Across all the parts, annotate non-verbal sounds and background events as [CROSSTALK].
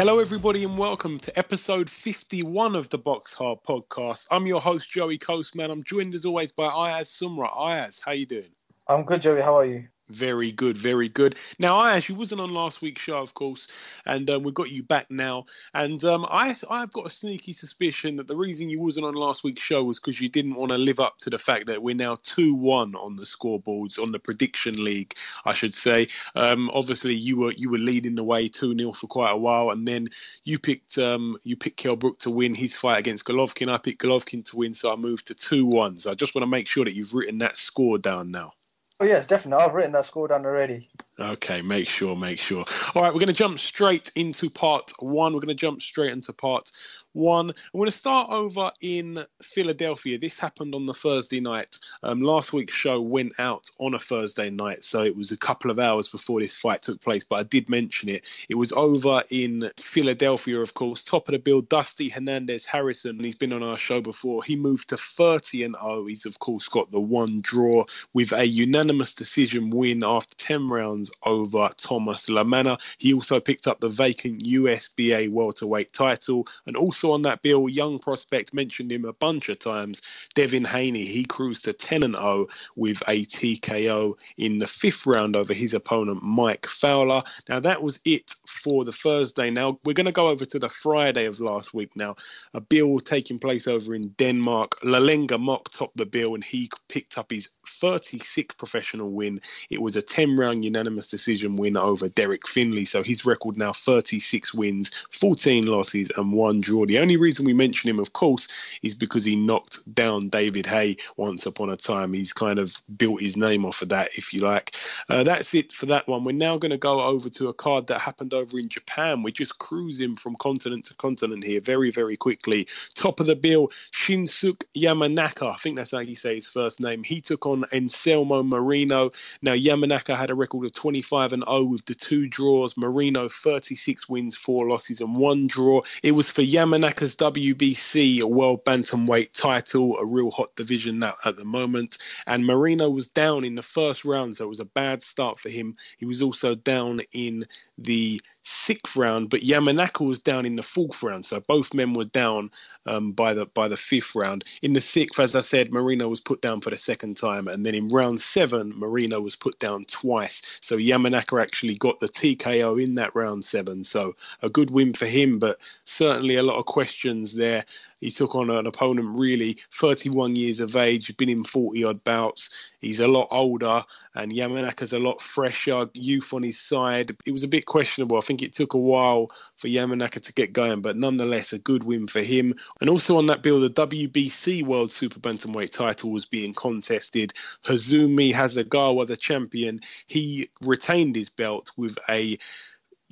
Hello, everybody, and welcome to episode 51 of the Box Hard Podcast. I'm your host, Joey Coastman. I'm joined as always by Ayaz Sumra. Ayaz, how you doing? I'm good, Joey. How are you? Very good, very good. Now, I actually wasn't on last week's show, of course, and um, we've got you back now. And um, I, I've got a sneaky suspicion that the reason you wasn't on last week's show was because you didn't want to live up to the fact that we're now two-one on the scoreboards on the prediction league, I should say. Um, obviously, you were you were leading the way two 0 for quite a while, and then you picked um, you picked Kell Brook to win his fight against Golovkin. I picked Golovkin to win, so I moved to two-one. So I just want to make sure that you've written that score down now. Oh yes, definitely. I've written that score down already. Okay, make sure, make sure. All right, we're going to jump straight into part one. We're going to jump straight into part one. I'm going to start over in Philadelphia. This happened on the Thursday night. Um, last week's show went out on a Thursday night, so it was a couple of hours before this fight took place, but I did mention it. It was over in Philadelphia, of course. Top of the bill, Dusty Hernandez Harrison. He's been on our show before. He moved to 30 and 0. He's, of course, got the one draw with a unanimous decision win after 10 rounds over Thomas LaManna. He also picked up the vacant USBA welterweight title. And also on that bill, young prospect mentioned him a bunch of times, Devin Haney. He cruised to 10 and 0 with a TKO in the fifth round over his opponent, Mike Fowler. Now, that was it for the Thursday. Now, we're going to go over to the Friday of last week now. A bill taking place over in Denmark. Lolenga Mock topped the bill and he picked up his 36th professional win. It was a 10 round unanimous decision win over Derek Finley. So his record now 36 wins, 14 losses, and one draw. The only reason we mention him, of course, is because he knocked down David Haye once upon a time. He's kind of built his name off of that, if you like. Uh, that's it for that one. We're now going to go over to a card that happened over in Japan. We're just cruising from continent to continent here very, very quickly. Top of the bill, Shinsuke Yamanaka. I think that's how you say his first name. He took on Anselmo Moreno. Now, Yamanaka had a record of 25 and 0 with the two draws. Moreno 36 wins, four losses, and one draw. It was for Yamanaka's WBC a World Bantamweight title, a real hot division that at the moment. And Moreno was down in the first round, so it was a bad start for him. He was also down in the sixth round, but Yamanaka was down in the fourth round. So both men were down um, by the by the fifth round. In the sixth, as I said, Moreno was put down for the second time, and then in round seven, Moreno was put down twice. So Yamanaka actually got the TKO in that round seven. So a good win for him, but certainly a lot of questions there. He took on an opponent really 31 years of age, been in 40 odd bouts. He's a lot older, and Yamanaka's a lot fresher, youth on his side. It was a bit questionable. I think it took a while for Yamanaka to get going, but nonetheless, a good win for him. And also on that bill, the WBC World Super Bantamweight title was being contested. Hozumi Hasegawa, the champion, he retained his belt with a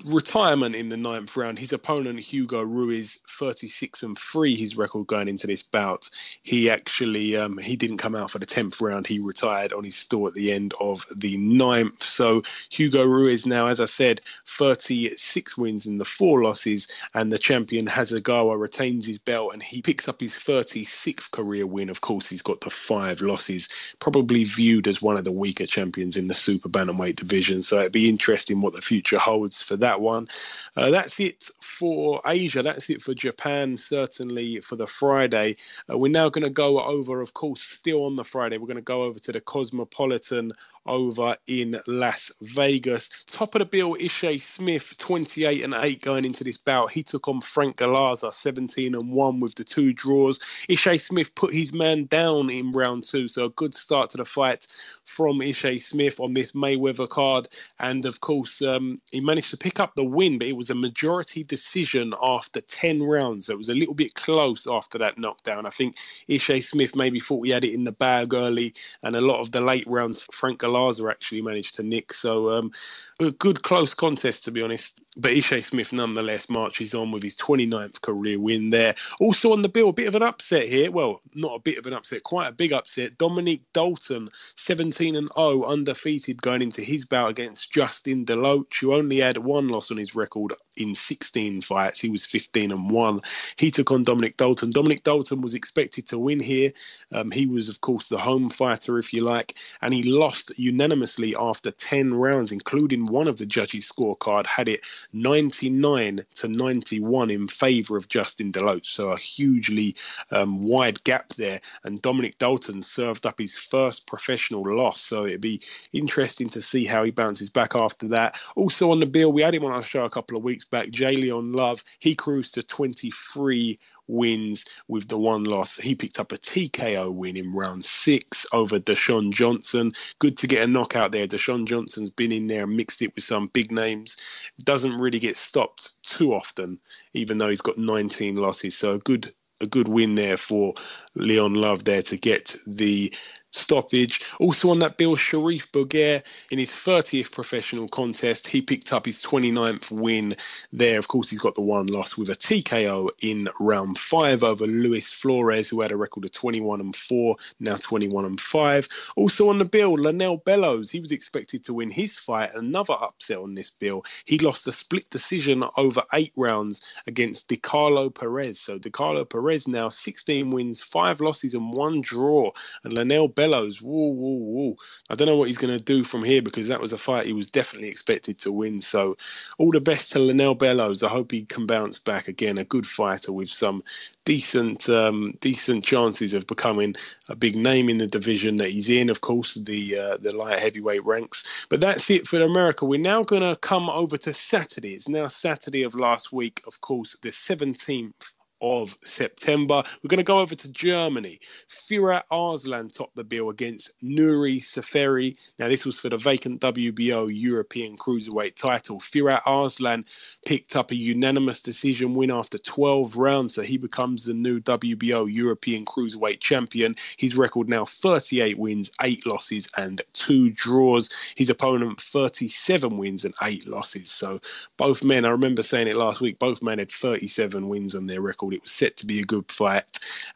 retirement in the ninth round. His opponent Hugo Ruiz, 36 and three, his record going into this bout. He actually um, he didn't come out for the tenth round. He retired on his store at the end of the ninth. So Hugo Ruiz now, as I said, 36 wins in the four losses, and the champion Hasegawa retains his belt and he picks up his 36th career win. Of course, he's got the five losses, probably viewed as one of the weaker champions in the super bantamweight division. So it'd be interesting what the future holds for that that one. Uh, that's it for Asia. That's it for Japan, certainly for the Friday. Uh, we're now going to go over, of course, still on the Friday, we're going to go over to the Cosmopolitan over in Las Vegas. Top of the bill, Ishe Smith, 28 and 8 going into this bout. He took on Frank Galarza, 17 and 1 with the two draws. Ishe Smith put his man down in round two, so a good start to the fight from Ishe Smith on this Mayweather card. And of course, um, he managed to pick pick up the win, but it was a majority decision after 10 rounds. It was a little bit close after that knockdown. I think Ishe Smith maybe thought he had it in the bag early, and a lot of the late rounds, Frank Galarza actually managed to nick. So um, a good close contest, to be honest. But Ishe Smith nonetheless marches on with his 29th career win there. Also on the bill, a bit of an upset here. Well, not a bit of an upset, quite a big upset. Dominic Dolton, 17 and 0, undefeated going into his bout against Justin Deloach, who only had one loss on his record in 16 fights. He was 15 and 1. He took on Dominic Dolton. Dominic Dolton was expected to win here. Um, he was, of course, the home fighter, if you like, and he lost unanimously after 10 rounds, including one of the judges' scorecard, had it 99 to 91 in favour of Justin Deloach. So a hugely um, wide gap there. And Dominic Dolton served up his first professional loss. So it'd be interesting to see how he bounces back after that. Also on the bill, we had him on our show a couple of weeks back, J'Leon Love. He cruised to 23 wins with the one loss. He picked up a TKO win in round six over Deshaun Johnson. Good to get a knockout there. Deshaun Johnson's been in there and mixed it with some big names. Doesn't really get stopped too often, even though he's got 19 losses. So a good a good win there for Leon Love there to get the stoppage. Also on that bill, Sharif Bogere in his 30th professional contest, he picked up his 29th win there. Of course, he's got the one loss with a TKO in round five over Luis Flores, who had a record of 21 and 4, now 21 and 5. Also on the bill, Lanell Bellows, he was expected to win his fight. Another upset on this bill. He lost a split decision over eight rounds against DeCarlo Perez. So DeCarlo Perez now 16 wins, five losses, and one draw. And Lanell Bellows. I don't know what he's going to do from here because that was a fight he was definitely expected to win. So, all the best to Lanell Bellows. I hope he can bounce back again. A good fighter with some decent, um, decent chances of becoming a big name in the division that he's in. Of course, the uh, the light heavyweight ranks. But that's it for America. We're now going to come over to Saturday. It's now Saturday of last week. Of course, the 17th of September. We're going to go over to Germany. Firat Arslan topped the bill against Nuri Seferi. Now, this was for the vacant WBO European Cruiserweight title. Firat Arslan picked up a unanimous decision win after 12 rounds, so he becomes the new WBO European Cruiserweight champion. His record now 38 wins, 8 losses, and 2 draws. His opponent 37 wins and 8 losses. So both men, I remember saying it last week, both men had 37 wins on their record it was set to be a good fight,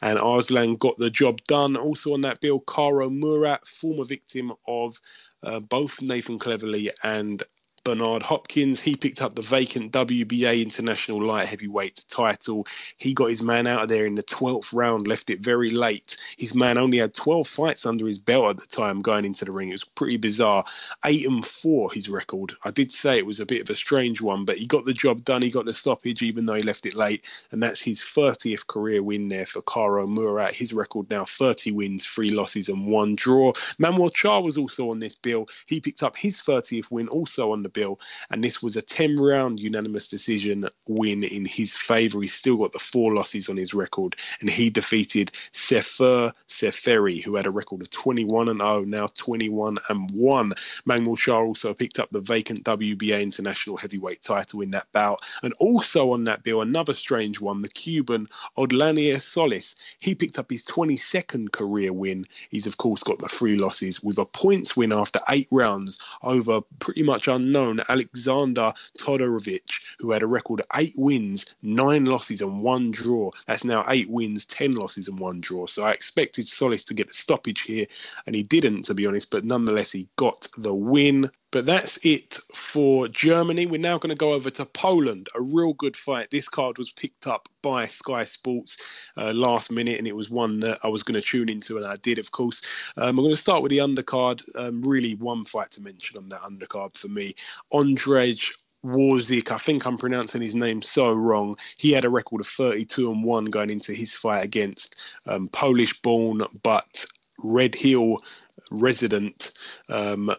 and Arslan got the job done. Also on that bill, Karo Murat, former victim of uh, both Nathan Cleverly and Bernard Hopkins. He picked up the vacant WBA International Light Heavyweight title. He got his man out of there in the 12th round, left it very late. His man only had 12 fights under his belt at the time going into the ring. It was pretty bizarre. 8 and 4, his record. I did say it was a bit of a strange one, but he got the job done. He got the stoppage, even though he left it late. And that's his 30th career win there for Karo Murat. His record now 30 wins, 3 losses, and 1 draw. Manuel Charr was also on this bill. He picked up his 30th win also on the bill, and this was a 10 round unanimous decision win in his favour. He's still got the four losses on his record, and he defeated Sefer Seferi, who had a record of 21 and 0, now 21 and 1. Manuel Charr also picked up the vacant WBA International Heavyweight title in that bout, and also on that bill, another strange one, the Cuban Odlanier Solis. He picked up his 22nd career win. He's, of course, got the three losses with a points win after eight rounds over pretty much unknown Alexander Todorovic, who had a record of eight wins, nine losses, and one draw. That's now eight wins, ten losses, and one draw. So I expected Solis to get the stoppage here, and he didn't, to be honest, but nonetheless, he got the win. But that's it for Germany. We're now going to go over to Poland. A real good fight. This card was picked up by Sky Sports uh, last minute, and it was one that I was going to tune into, and I did, of course. Um, I'm going to start with the undercard. Um, really, one fight to mention on that undercard for me. Ondrej Warzik, I think I'm pronouncing his name so wrong. He had a record of 32 and 1 going into his fight against um, Polish born but Red Hill resident um,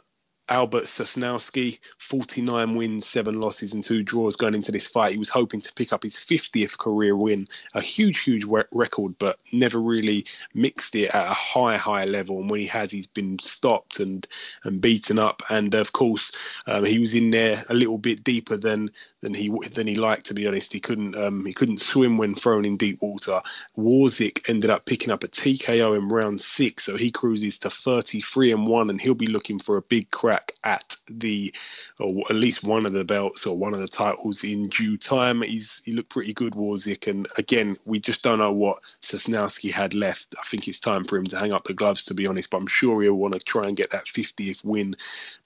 Albert Sosnowski, 49 wins, seven losses, and two draws going into this fight. He was hoping to pick up his 50th career win, a huge, huge record, but never really mixed it at a high, high level. And when he has, he's been stopped and and beaten up. And of course, um, he was in there a little bit deeper than than he than he liked. To be honest, he couldn't um, he couldn't swim when thrown in deep water. Warzik ended up picking up a TKO in round six, so he cruises to 33 and one, and he'll be looking for a big crack at the or at least one of the belts or one of the titles in due time. He's he looked pretty good, Warzik, and again, we just don't know what Sosnowski had left. I think it's time for him to hang up the gloves, to be honest. But I'm sure he'll want to try and get that 50th win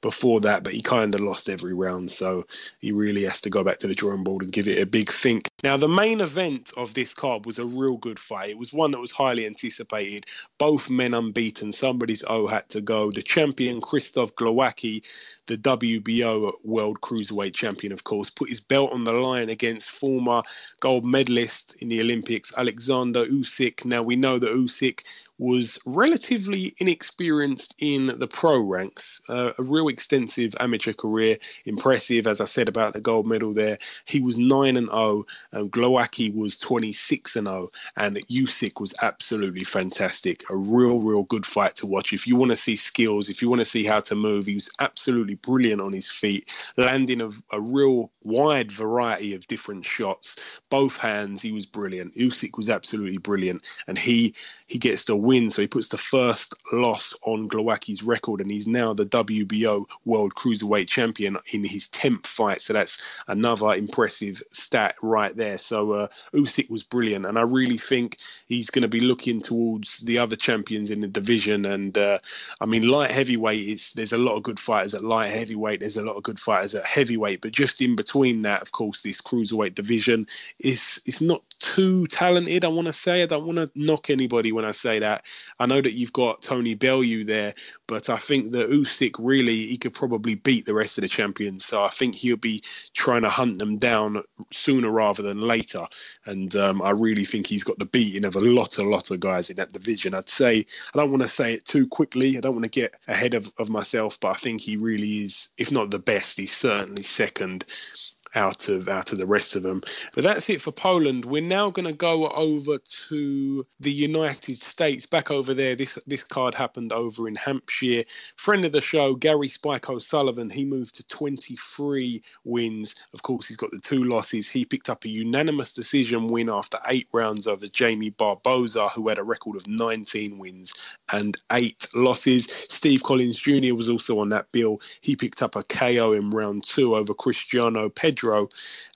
before that. But he kind of lost every round, so he really has to go back to the drawing board and give it a big think. Now, the main event of this card was a real good fight. It was one that was highly anticipated. Both men unbeaten. Somebody's O had to go. The champion Krzysztof Glowacki, the WBO World Cruiserweight Champion, of course, put his belt on the line against former gold medalist in the Olympics, Alexander Usyk. Now, we know that Usyk was relatively inexperienced in the pro ranks, uh, a real extensive amateur career, impressive, as I said about the gold medal there. He was 9 and 0, and Glowacki was 26 and 0, and Usyk was absolutely fantastic. A real, real good fight to watch. If you want to see skills, if you want to see how to move, he was absolutely brilliant on his feet, landing a, a real wide variety of different shots. Both hands, he was brilliant. Usyk was absolutely brilliant, and he he gets the win. So he puts the first loss on Glowacki's record, and he's now the WBO World Cruiserweight Champion in his 10th fight. So that's another impressive stat right there. So uh, Usyk was brilliant, and I really think he's going to be looking towards the other champions in the division. And uh, I mean, light heavyweight, is there's a lot of good fighters at light heavyweight, there's a lot of good fighters at heavyweight, but just in between that, of course, this cruiserweight division is it's not too talented. I want to say I don't want to knock anybody when I say that. I know that you've got Tony Bellew there, but I think that Usyk really he could probably beat the rest of the champions. So I think he'll be trying to hunt them down sooner rather than later. And um, I really think he's got the beating of a lot, a lot of guys in that division. I'd say I don't want to say it too quickly. I don't want to get ahead of, of myself, but I think he really is, if not the best, he's certainly second out of out of the rest of them. But that's it for Poland. We're now going to go over to the United States. Back over there, this this card happened over in Hampshire. Friend of the show, Gary Spike O'Sullivan. He moved to 23 wins. Of course, he's got the two losses. He picked up a unanimous decision win after eight rounds over Jamie Barboza, who had a record of 19 wins and eight losses. Steve Collins Jr. was also on that bill. He picked up a KO in round two over Cristiano Pedro Pedro.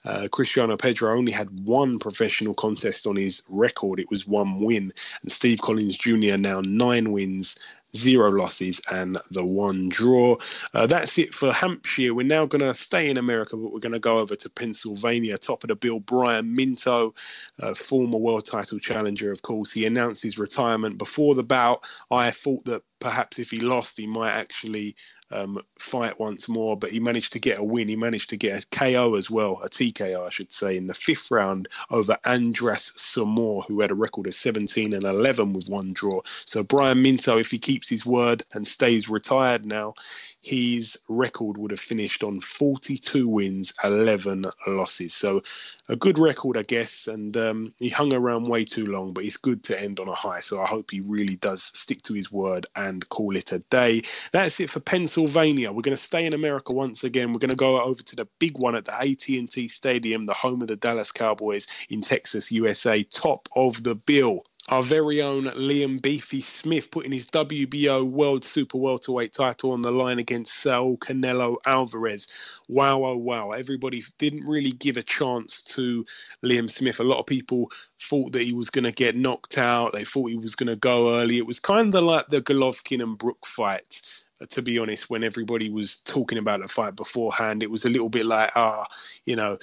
Uh, Cristiano Pedro only had one professional contest on his record. It was one win. And Steve Collins Jr. now nine wins, zero losses, and the one draw. Uh, that's it for Hampshire. We're now going to stay in America, but we're going to go over to Pennsylvania. Top of the bill, Brian Minto, uh, former world title challenger, of course. He announced his retirement before the bout. I thought that perhaps if he lost, he might actually um, fight once more, but he managed to get a win. He managed to get a KO as well, a TKO, I should say, in the fifth round over Andras Samor, who had a record of 17 and 11 with one draw. So Brian Minto, if he keeps his word and stays retired now, his record would have finished on 42 wins, 11 losses. So a good record, I guess. And um, he hung around way too long, but it's good to end on a high. So I hope he really does stick to his word and call it a day. That's it for Pennsylvania. We're going to stay in America once again. We're going to go over to the big one at the AT&T Stadium, the home of the Dallas Cowboys in Texas, USA. Top of the bill our very own Liam Beefy Smith putting his WBO World Super Welterweight title on the line against Saul Canelo Alvarez. Wow, oh, wow. Everybody didn't really give a chance to Liam Smith. A lot of people thought that he was going to get knocked out. They thought he was going to go early. It was kind of like the Golovkin and Brook fight to be honest, when everybody was talking about the fight beforehand, it was a little bit like, ah, you know,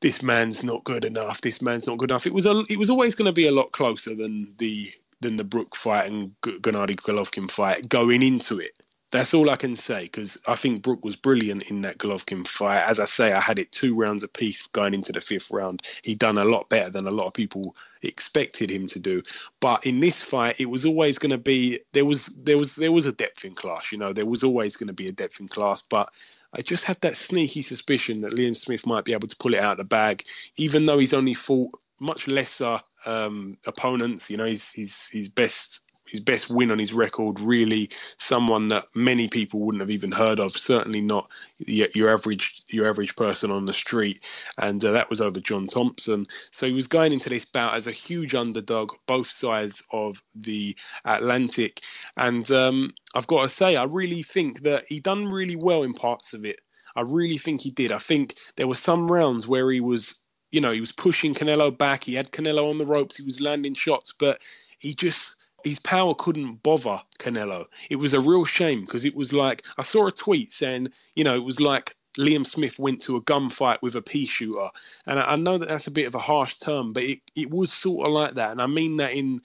this man's not good enough. This man's not good enough. It was a, it was always going to be a lot closer than the than the Brook fight and Gennady Golovkin fight going into it. That's all I can say because I think Brook was brilliant in that Golovkin fight. As I say, I had it two rounds apiece going into the fifth round. He done a lot better than a lot of people expected him to do. But in this fight, it was always going to be there was there was there was a depth in class. You know, there was always going to be a depth in class. But I just had that sneaky suspicion that Liam Smith might be able to pull it out of the bag, even though he's only fought much lesser um, opponents. You know, he's he's his best his best win on his record. Really, someone that many people wouldn't have even heard of. Certainly not your average your average person on the street. And uh, that was over John Thompson. So he was going into this bout as a huge underdog, both sides of the Atlantic. And um, I've got to say, I really think that he done really well in parts of it. I really think he did. I think there were some rounds where he was you know, he was pushing Canelo back. He had Canelo on the ropes. He was landing shots, but he just his power couldn't bother Canelo. It was a real shame because it was like I saw a tweet saying, you know, it was like Liam Smith went to a gunfight with a pea shooter, and I, I know that that's a bit of a harsh term, but it it was sort of like that, and I mean that in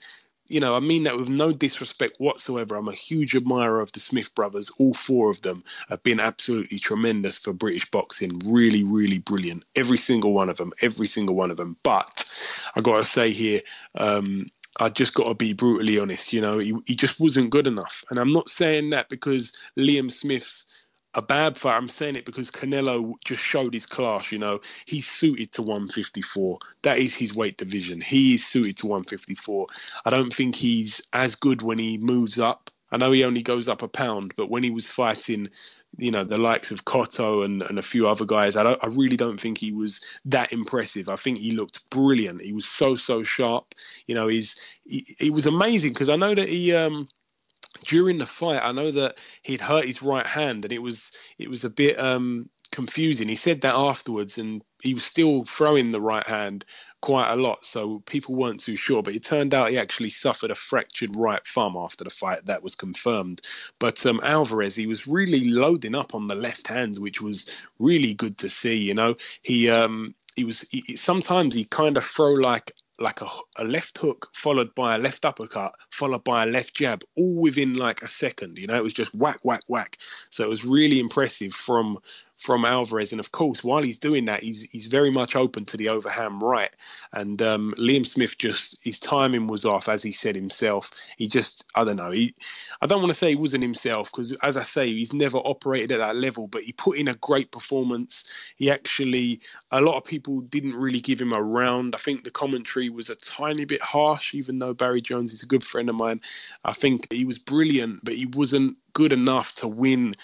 you know, I mean that with no disrespect whatsoever. I'm a huge admirer of the Smith brothers. All four of them have been absolutely tremendous for British boxing. Really, really brilliant. Every single one of them. Every single one of them. But I got to say here, um, I just got to be brutally honest. You know, he, he just wasn't good enough. And I'm not saying that because Liam Smith's a bad fight. I'm saying it because Canelo just showed his class. You know, he's suited to 154. That is his weight division. He is suited to 154. I don't think he's as good when he moves up. I know he only goes up a pound, but when he was fighting, you know, the likes of Cotto and, and a few other guys, I, I really don't think he was that impressive. I think he looked brilliant. He was so so sharp. You know, he's he, he was amazing because I know that he um during the fight, I know that he'd hurt his right hand, and it was it was a bit um, confusing. He said that afterwards, and he was still throwing the right hand quite a lot, so people weren't too sure. But it turned out he actually suffered a fractured right thumb after the fight. That was confirmed. But um, Alvarez, he was really loading up on the left hands, which was really good to see. You know, he um, he was he, sometimes he kind of throw like like a, a left hook followed by a left uppercut followed by a left jab all within like a second you know it was just whack whack whack so it was really impressive from from Alvarez. And of course, while he's doing that, he's he's very much open to the overhand right. And um, Liam Smith just his timing was off, as he said himself. He just I don't know. He I don't want to say he wasn't himself because, as I say, he's never operated at that level. But he put in a great performance. He actually a lot of people didn't really give him a round. I think the commentary was a tiny bit harsh, even though Barry Jones is a good friend of mine. I think he was brilliant, but he wasn't good enough to win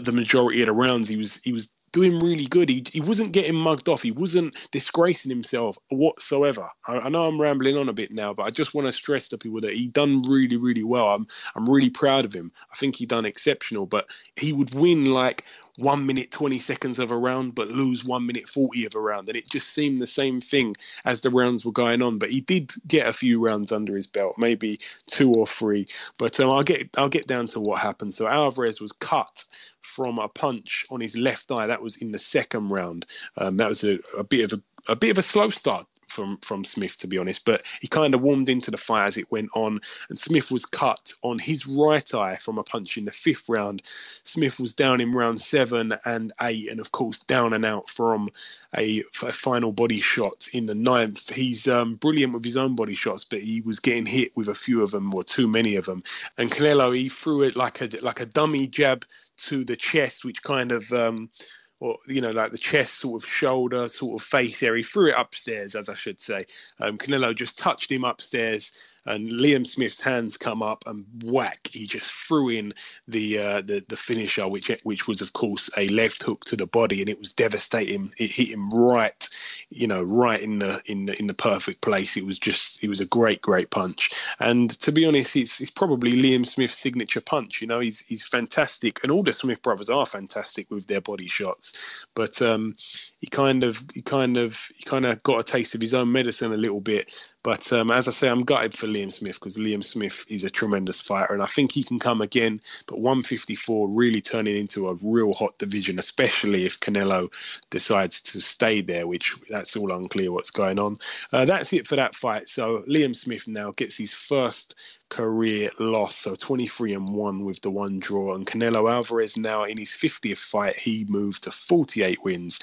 the majority of the rounds. He was he was doing really good. He, he wasn't getting mugged off. He wasn't disgracing himself whatsoever. I, I, know I'm rambling on a bit now, but I just want to stress to people that he done really, really well. I'm I'm really proud of him. I think he done exceptional. But he would win like one minute 20 seconds of a round but lose one minute 40 of a round. And it just seemed the same thing as the rounds were going on. But he did get a few rounds under his belt maybe two or three. But um, i'll get i'll get down to what happened. So alvarez was cut from a punch on his left eye. That was in the second round. Um, that was a, a bit of a, a bit of a slow start from from Smith to be honest, but he kind of warmed into the fight as it went on, and Smith was cut on his right eye from a punch in the fifth round. Smith was down in round seven and eight, and of course down and out from a, a final body shot in the ninth. He's um, brilliant with his own body shots, but he was getting hit with a few of them or too many of them. And Canelo he threw it like a like a dummy jab to the chest, which kind of um, or you know, like the chest, sort of shoulder, sort of face area. He threw it upstairs, as I should say. Um, Canelo just touched him upstairs, and Liam Smith's hands come up and whack, he just threw in the uh, the the finisher, which which was of course a left hook to the body, and it was devastating. It hit him right, you know, right in the in the in the perfect place. It was just it was a great great punch, and to be honest, it's it's probably Liam Smith's signature punch. You know, he's he's fantastic, and all the Smith brothers are fantastic with their body shots, but um, he kind of he kind of he kind of got a taste of his own medicine a little bit. But um, as I say, I'm gutted for Liam Smith because Liam Smith is a tremendous fighter, and I think he can come again. But 154 really turning into a real hot division, especially if Canelo decides to stay there, which that's all unclear what's going on. Uh, that's it for that fight. So Liam Smith now gets his first career loss. So 23 and 1 with the one draw. And Canelo Alvarez now in his 50th fight, he moved to 48 wins.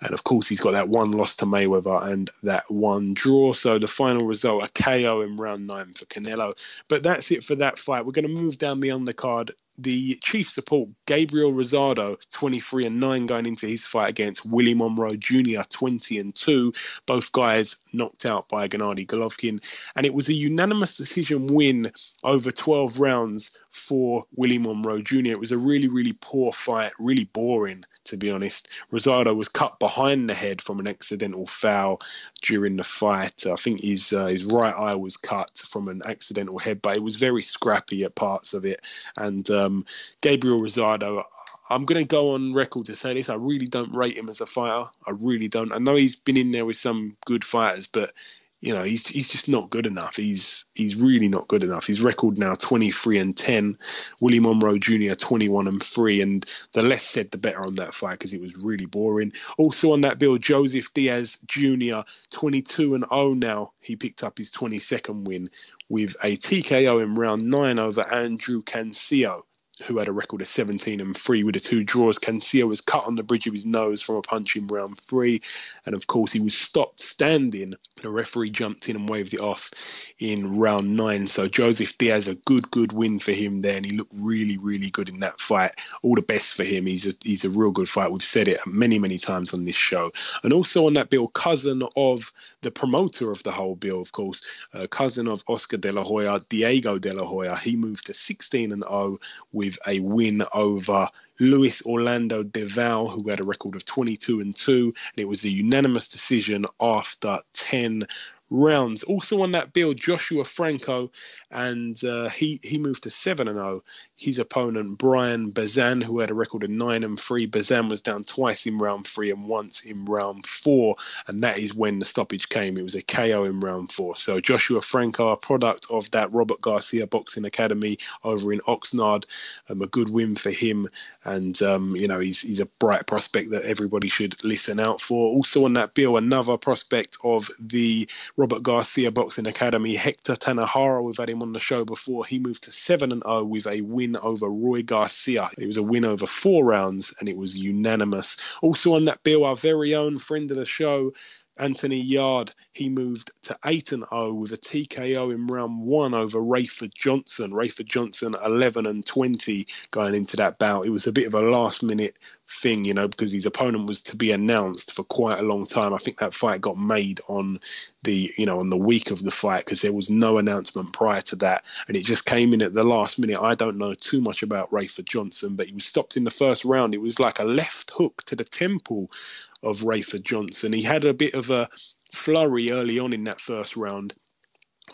And of course, he's got that one loss to Mayweather and that one draw. So the final result, a KO in round nine for Canelo. But that's it for that fight. We're going to move down the undercard the chief support, Gabriel Rosado, 23 and 9 going into his fight against Willie Monroe Jr., 20 and 2. Both guys knocked out by Gennady Golovkin. And it was a unanimous decision win over 12 rounds for Willie Monroe Jr. It was a really, really poor fight, really boring, to be honest. Rosado was cut behind the head from an accidental foul during the fight. I think his, uh, his right eye was cut from an accidental head, but it was very scrappy at parts of it. And uh, um, Gabriel Rosado, I'm going to go on record to say this. I really don't rate him as a fighter. I really don't. I know he's been in there with some good fighters, but you know he's he's just not good enough. He's he's really not good enough. His record now 23 and 10. Willie Monroe Jr. 21 and 3, and the less said the better on that fight because it was really boring. Also on that bill, Joseph Diaz Jr. 22 and 0 now. He picked up his 22nd win with a TKO in round nine over Andrew Cancio who had a record of 17 and 3 with the two draws. Cancio was cut on the bridge of his nose from a punch in round three. And of course, he was stopped standing. The referee jumped in and waved it off in round nine. So Joseph Diaz, a good, good win for him there. And he looked really, really good in that fight. All the best for him. He's a, he's a real good fight. We've said it many, many times on this show. And also on that bill, cousin of the promoter of the whole bill, of course, uh, cousin of Oscar De La Hoya, Diego De La Hoya. He moved to 16 and 0 with with a win over Luis Orlando Del Valle, who had a record of 22 and 2, and it was a unanimous decision after 10 rounds. Also on that bill, Joshua Franco, and uh, he he moved to seven and zero. His opponent Brian Bazan, who had a record of nine and three. Bazan was down twice in round three and once in round four, and that is when the stoppage came. It was a KO in round four. So Joshua Franco, a product of that Robert Garcia Boxing Academy over in Oxnard, um, a good win for him, and um, you know he's he's a bright prospect that everybody should listen out for. Also on that bill, another prospect of the Robert Garcia Boxing Academy, Hector Tanajara, We've had him on the show before. He moved to 7 and 0 with a win over Roy Garcia. It was a win over four rounds and it was unanimous. Also on that bill, our very own friend of the show, Anthony Yarde, he moved to 8 and 0 with a TKO in round 1 over Rayford Johnson. Rayford Johnson 11 and 20 going into that bout. It was a bit of a last minute thing, you know, because his opponent was to be announced for quite a long time. I think that fight got made on the, you know, on the week of the fight because there was no announcement prior to that, and it just came in at the last minute. I don't know too much about Rayford Johnson, but he was stopped in the first round. It was like a left hook to the temple of Rayford Johnson. He had a bit of a flurry early on in that first round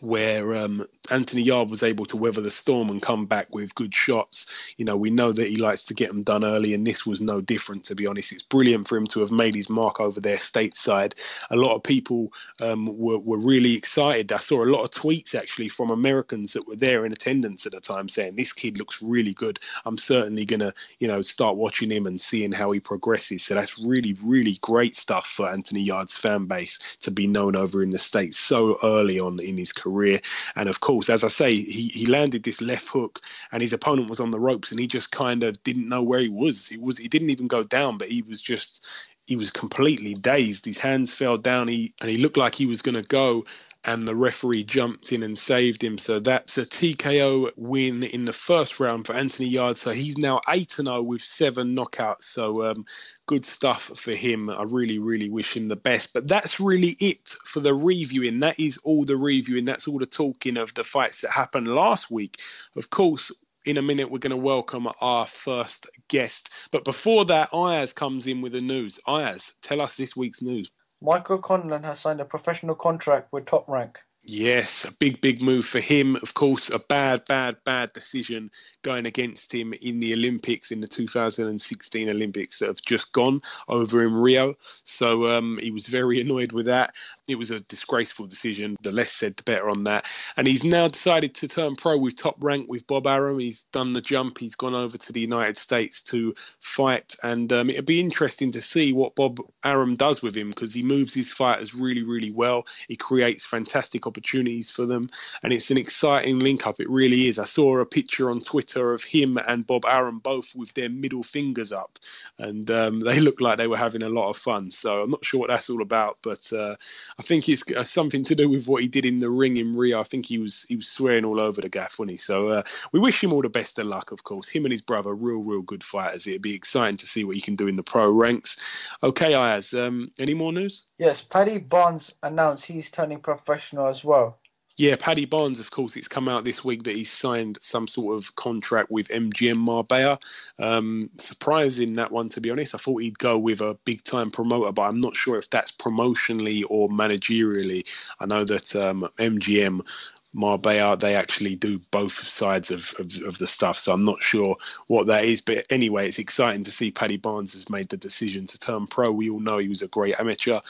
where um, Anthony Yarde was able to weather the storm and come back with good shots. You know, we know that he likes to get them done early, and this was no different, to be honest. It's brilliant for him to have made his mark over there stateside. A lot of people um, were, were really excited. I saw a lot of tweets actually from Americans that were there in attendance at the time saying, This kid looks really good. I'm certainly going to, you know, start watching him and seeing how he progresses. So that's really, really great stuff for Anthony Yarde's fan base to be known over in the States so early on in his career career. And of course, as I say, he, he landed this left hook and his opponent was on the ropes and he just kind of didn't know where he was. He was he didn't even go down, but he was just he was completely dazed. His hands fell down. He and he looked like he was going to go, and the referee jumped in and saved him. So that's a TKO win in the first round for Anthony Yarde. So he's now 8 0 with seven knockouts. So um, good stuff for him. I really, really wish him the best. But that's really it for the reviewing. That is all the reviewing. That's all the talking of the fights that happened last week. Of course, in a minute, we're going to welcome our first guest. But before that, Ayaz comes in with the news. Ayaz, tell us this week's news. Michael Conlan has signed a professional contract with Top Rank. Yes, a big, big move for him. Of course, a bad, bad, bad decision going against him in the Olympics, in the 2016 Olympics that have just gone over in Rio. So um, he was very [LAUGHS] annoyed with that. It was a disgraceful decision. The less said, the better on that. And he's now decided to turn pro with top rank with Bob Arum. He's done the jump. He's gone over to the United States to fight. And um, it'll be interesting to see what Bob Arum does with him because he moves his fighters really, really well. He creates fantastic opportunities for them. And it's an exciting link up. It really is. I saw a picture on Twitter of him and Bob Arum both with their middle fingers up. And um, they looked like they were having a lot of fun. So I'm not sure what that's all about. But uh, I think it's uh, something to do with what he did in the ring in Rio. I think he was he was swearing all over the gaff, wasn't he? So uh, we wish him all the best of luck, of course. Him and his brother, real, real good fighters. It'd be exciting to see what he can do in the pro ranks. Okay, Ayaz, um, any more news? Yes, Paddy Barnes announced he's turning professional as well. Yeah, Paddy Barnes, of course, it's come out this week that he's signed some sort of contract with MGM Marbella. Um, surprising that one, to be honest. I thought he'd go with a big time promoter, but I'm not sure if that's promotionally or managerially. I know that um, MGM Marbella, they actually do both sides of, of, of, the stuff. So I'm not sure what that is. But anyway, it's exciting to see Paddy Barnes has made the decision to turn pro. We all know he was a great amateur.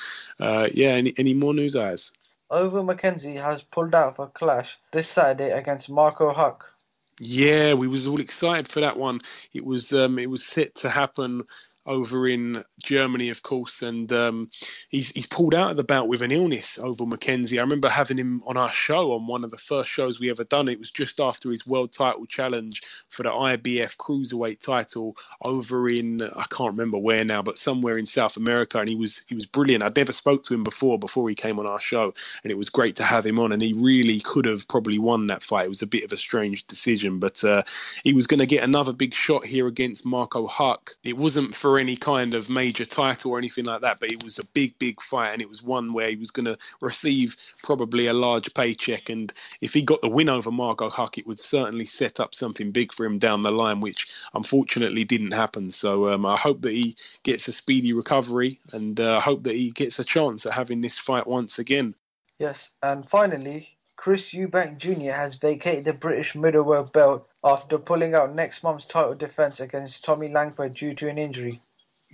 Uh, yeah, any, any more news, As? Ovill McKenzie has pulled out for clash this Saturday against Marco Huck. Yeah, we was all excited for that one. It was um, it was set to happen over in Germany, of course, and um, he's he's pulled out of the bout with an illness over McKenzie. I remember having him on our show on one of the first shows we ever done. It was just after his world title challenge for the IBF cruiserweight title over in I can't remember where now, but somewhere in South America, and he was he was brilliant. I'd never spoke to him before before he came on our show, and it was great to have him on. And he really could have probably won that fight. It was a bit of a strange decision, but uh, he was going to get another big shot here against Marco Huck. It wasn't for any kind of major title or anything like that, but it was a big, big fight, and it was one where he was going to receive probably a large paycheck. And if he got the win over Marco Huck, it would certainly set up something big for him down the line, which unfortunately didn't happen. So um, I hope that he gets a speedy recovery, and uh, I hope that he gets a chance at having this fight once again. Yes, and finally, Chris Eubank Jr. has vacated the British middleweight belt after pulling out next month's title defense against Tommy Langford due to an injury.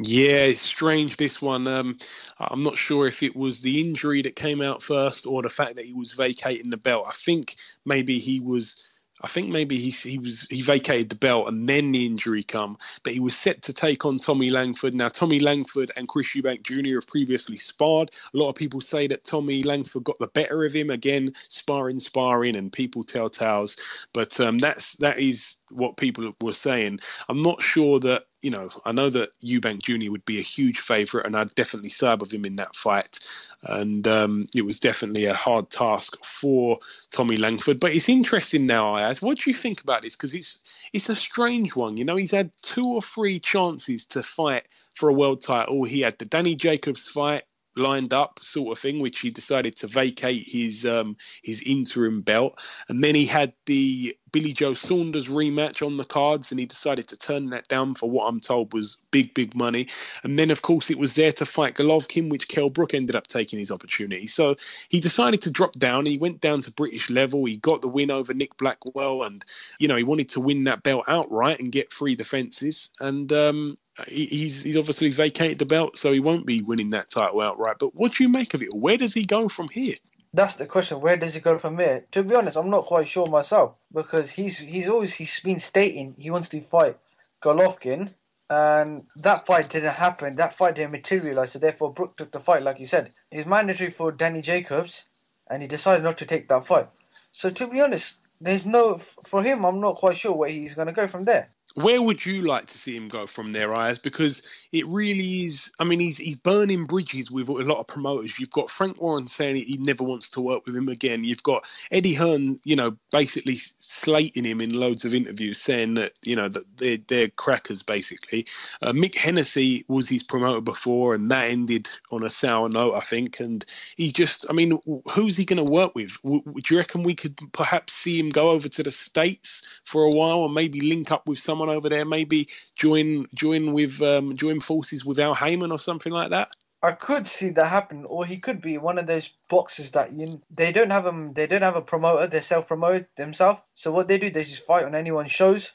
Yeah, it's strange this one. Um, I'm not sure if it was the injury that came out first or the fact that he was vacating the belt. I think maybe he was I think maybe he he was he vacated the belt and then the injury come, but he was set to take on Tommy Langford. Now Tommy Langford and Chris Eubank Jr. have previously sparred. A lot of people say that Tommy Langford got the better of him again, sparring, sparring, and people tell tales. But um, that's that is what people were saying. I'm not sure that you know, I know that Eubank Jr. would be a huge favourite, and I'd definitely side with him in that fight. And um, it was definitely a hard task for Tommy Langford. But it's interesting now, Ayaz. What do you think about this? Because it's it's a strange one. You know, he's had two or three chances to fight for a world title. He had the Danny Jacobs fight lined up, sort of thing, which he decided to vacate his um, his interim belt, and then he had the Billy Joe Saunders rematch on the cards, and he decided to turn that down for what I'm told was big, big money. And then, of course, it was there to fight Golovkin, which Kell Brook ended up taking his opportunity. So he decided to drop down. He went down to British level. He got the win over Nick Blackwell, and you know he wanted to win that belt outright and get three defenses. And um, he's he's obviously vacated the belt, so he won't be winning that title outright. But what do you make of it? Where does he go from here? That's the question. Where does he go from here? To be honest, I'm not quite sure myself because he's he's always he's been stating he wants to fight Golovkin, and that fight didn't happen. That fight didn't materialize. So therefore, Brook took the fight, like you said. He's mandatory for Danny Jacobs, and he decided not to take that fight. So to be honest, there's no for him. I'm not quite sure where he's going to go from there where would you like to see him go from there, Ayaz? Because it really is. I mean, he's he's burning bridges with a lot of promoters. You've got Frank Warren saying he never wants to work with him again. You've got Eddie Hearn, you know, basically slating him in loads of interviews, saying that you know that they're they're crackers basically. Uh, Mick Hennessy was his promoter before, and that ended on a sour note, I think. And he just, I mean, who's he going to work with? Do you reckon we could perhaps see him go over to the states for a while and maybe link up with someone over there? Maybe join join with um, join forces with Al Haymon or something like that. I could see that happen, or he could be one of those boxers that you they don't have them. They don't have a promoter. They self promote themselves. So what they do, they just fight on anyone's shows.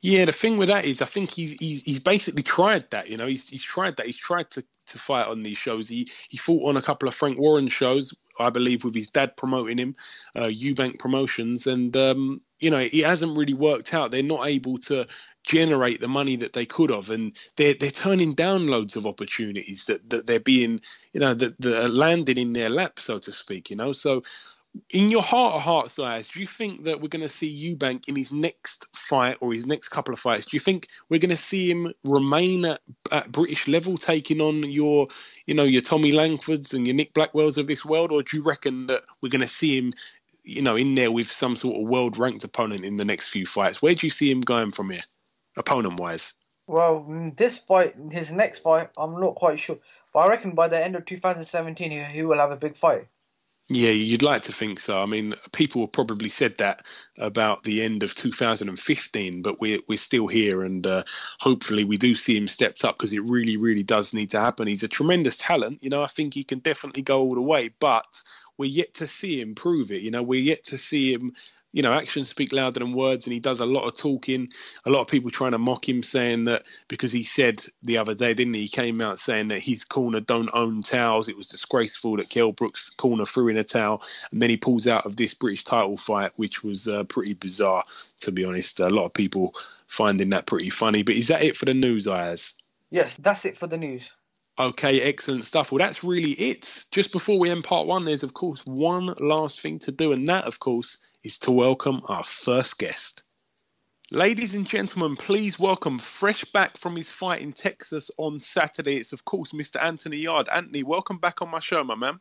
Yeah, the thing with that is, I think he's he's, he's basically tried that. You know, he's he's tried that. He's tried to to fight on these shows. He he fought on a couple of Frank Warren shows, I believe, with his dad promoting him, uh, Eubank Promotions, and um, you know it hasn't really worked out. They're not able to generate the money that they could have, and they're they're turning down loads of opportunities that that they're being, you know, that that are landing in their lap, so to speak. You know, so in your heart of hearts, guys, do you think that we're going to see Eubank in his next fight or his next couple of fights? Do you think we're going to see him remain at, at British level, taking on your, you know, your Tommy Langfords and your Nick Blackwells of this world, or do you reckon that we're going to see him, you know, in there with some sort of world ranked opponent in the next few fights? Where do you see him going from here, opponent wise? Well, this fight, his next fight, I'm not quite sure, but I reckon by the end of 2017 he, he will have a big fight. Yeah, you'd like to think so. I mean, people probably said that about the end of 2015, but we're we're still here, and uh, hopefully we do see him stepped up because it really, really does need to happen. He's a tremendous talent. You know, I think he can definitely go all the way, but we're yet to see him prove it. You know, we're yet to see him you know, actions speak louder than words, and he does a lot of talking. A lot of people trying to mock him, saying that because he said the other day, didn't he? He came out saying that his corner don't own towels. It was disgraceful that Kell Brook's corner threw in a towel, and then he pulls out of this British title fight, which was uh, pretty bizarre, to be honest. A lot of people finding that pretty funny. But is that it for the news, Ayaz? Yes, that's it for the news. Okay, excellent stuff. Well, that's really it. Just before we end part one, there's of course one last thing to do, and that, of course, is to welcome our first guest. Ladies and gentlemen, please welcome fresh back from his fight in Texas on Saturday. It's of course Mr. Anthony Yarde. Anthony, welcome back on my show, my man.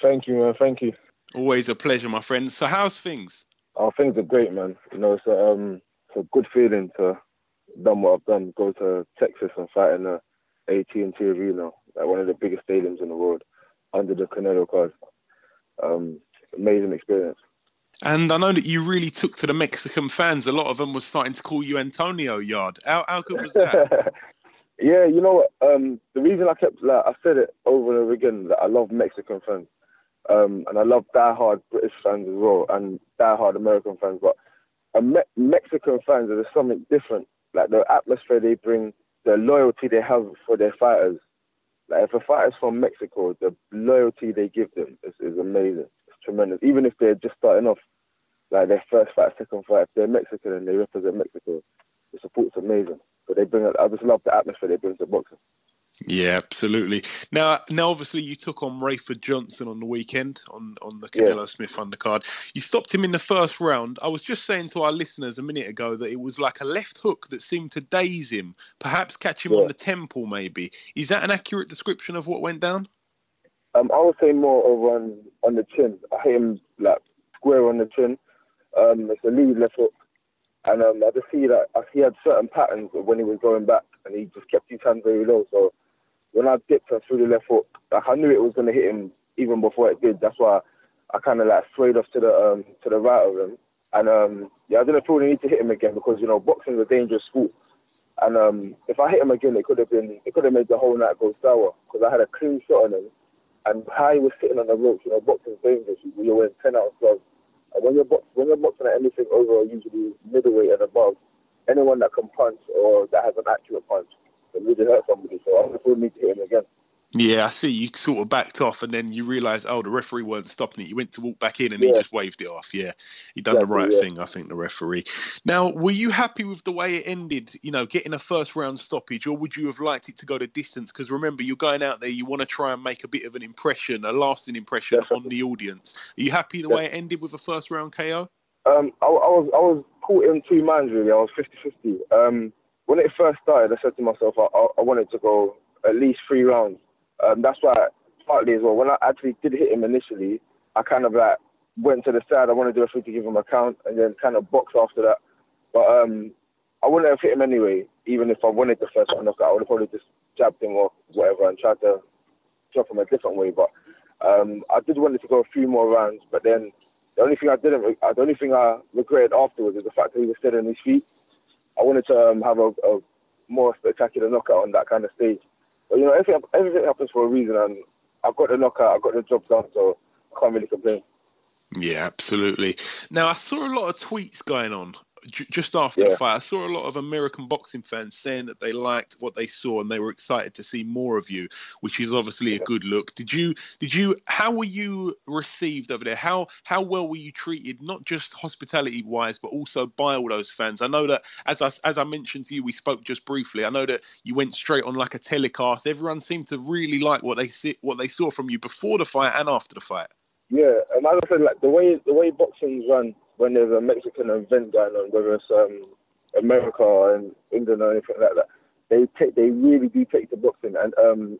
Thank you, man. Thank you. Always a pleasure, my friend. So, how's things? Oh, things are great, man. You know, it's a, um, it's a good feeling to done what I've done. Go to Texas and fight in the AT&T Arena, like one of the biggest stadiums in the world, under the Canelo card. Um, amazing experience. And I know that you really took to the Mexican fans. A lot of them were starting to call you Antonio Yarde. How, how good was that? [LAUGHS] yeah, you know? Um, the reason I kept, like, I said it over and over again, that I love Mexican fans. Um, and I love die-hard British fans as well, and die-hard American fans. But Me- Mexican fans, there's something different. Like the atmosphere they bring, the loyalty they have for their fighters. Like if a fighter's from Mexico, the loyalty they give them is, is amazing tremendous. Even if they're just starting off, like their first fight, second fight, if they're Mexican and they represent Mexico, the support's amazing. But they bring, I just love the atmosphere they bring to boxing. Yeah, absolutely. Now, now, obviously, you took on Rayford Johnson on the weekend on on the Canelo yeah. Smith undercard. You stopped him in the first round. I was just saying to our listeners a minute ago that it was like a left hook that seemed to daze him, perhaps catch him yeah. on the temple. Maybe is that an accurate description of what went down? Um, I would say more over on, on the chin. I hit him like square on the chin. Um, it's a lead left hook. And um, I just see that he had certain patterns when he was going back and he just kept his hands very low. So when I dipped and threw the left hook, like I knew it was going to hit him even before it did. That's why I kind of like swayed off to the um, to the right of him. And um, yeah, I didn't feel the need to hit him again because you know boxing is a dangerous sport. And um, if I hit him again, it could have been it could have made the whole night go sour because I had a clean shot on him and he was sitting on the ropes, you know, boxing is dangerous. You're wearing 10 ounce gloves. And when you're, box, when you're boxing at anything over usually middleweight and above, anyone that can punch or that has an accurate punch can really hurt somebody. So i'm just need to hit him again. Yeah, I see. You sort of backed off, and then you realised, oh, the referee weren't stopping it. You went to walk back in, and yeah. he just waved it off. Yeah, he done exactly, the right yeah. thing, I think, the referee. Now, were you happy with the way it ended? You know, getting a first round stoppage, or would you have liked it to go the distance? Because remember, you're going out there, you want to try and make a bit of an impression, a lasting impression Definitely. on the audience. Are you happy the way it ended with a first round KO? Um, I, I, was I was caught in two minds really. I was 50-50. Um, when it first started, I said to myself, I, I wanted to go at least three rounds um, that's why partly as well. When I actually did hit him initially, I kind of like went to the side. I wanted to do a free to give him a count, and then kind of box after that. But um, I wouldn't have hit him anyway, even if I wanted the first knockout. I would have probably just jabbed him or whatever and tried to drop him a different way. But um, I did want to go a few more rounds. But then the only thing I didn't, the only thing I regretted afterwards is the fact that he was still on his feet. I wanted to um, have a, a more spectacular knockout on that kind of stage. But you know, everything, everything happens for a reason, and I've got the knockout, I've got the job done, so I can't really complain. Yeah, absolutely. Now I saw a lot of tweets going on j- just after Yeah. the fight, I saw a lot of American boxing fans saying that they liked what they saw and they were excited to see more of you, which is obviously a good look. Did you? Did you? How were you received over there? How how well were you treated? Not just hospitality wise, but also by all those fans. I know that as I as I mentioned to you, we spoke just briefly. I know that you went straight on like a telecast. Everyone seemed to really like what they see, what they saw from you before the fight and after the fight. Yeah, and as I said, like the way the way boxing's run when there's a Mexican event going on, whether it's um, America and England or anything like that, they take they really do take to boxing. And um,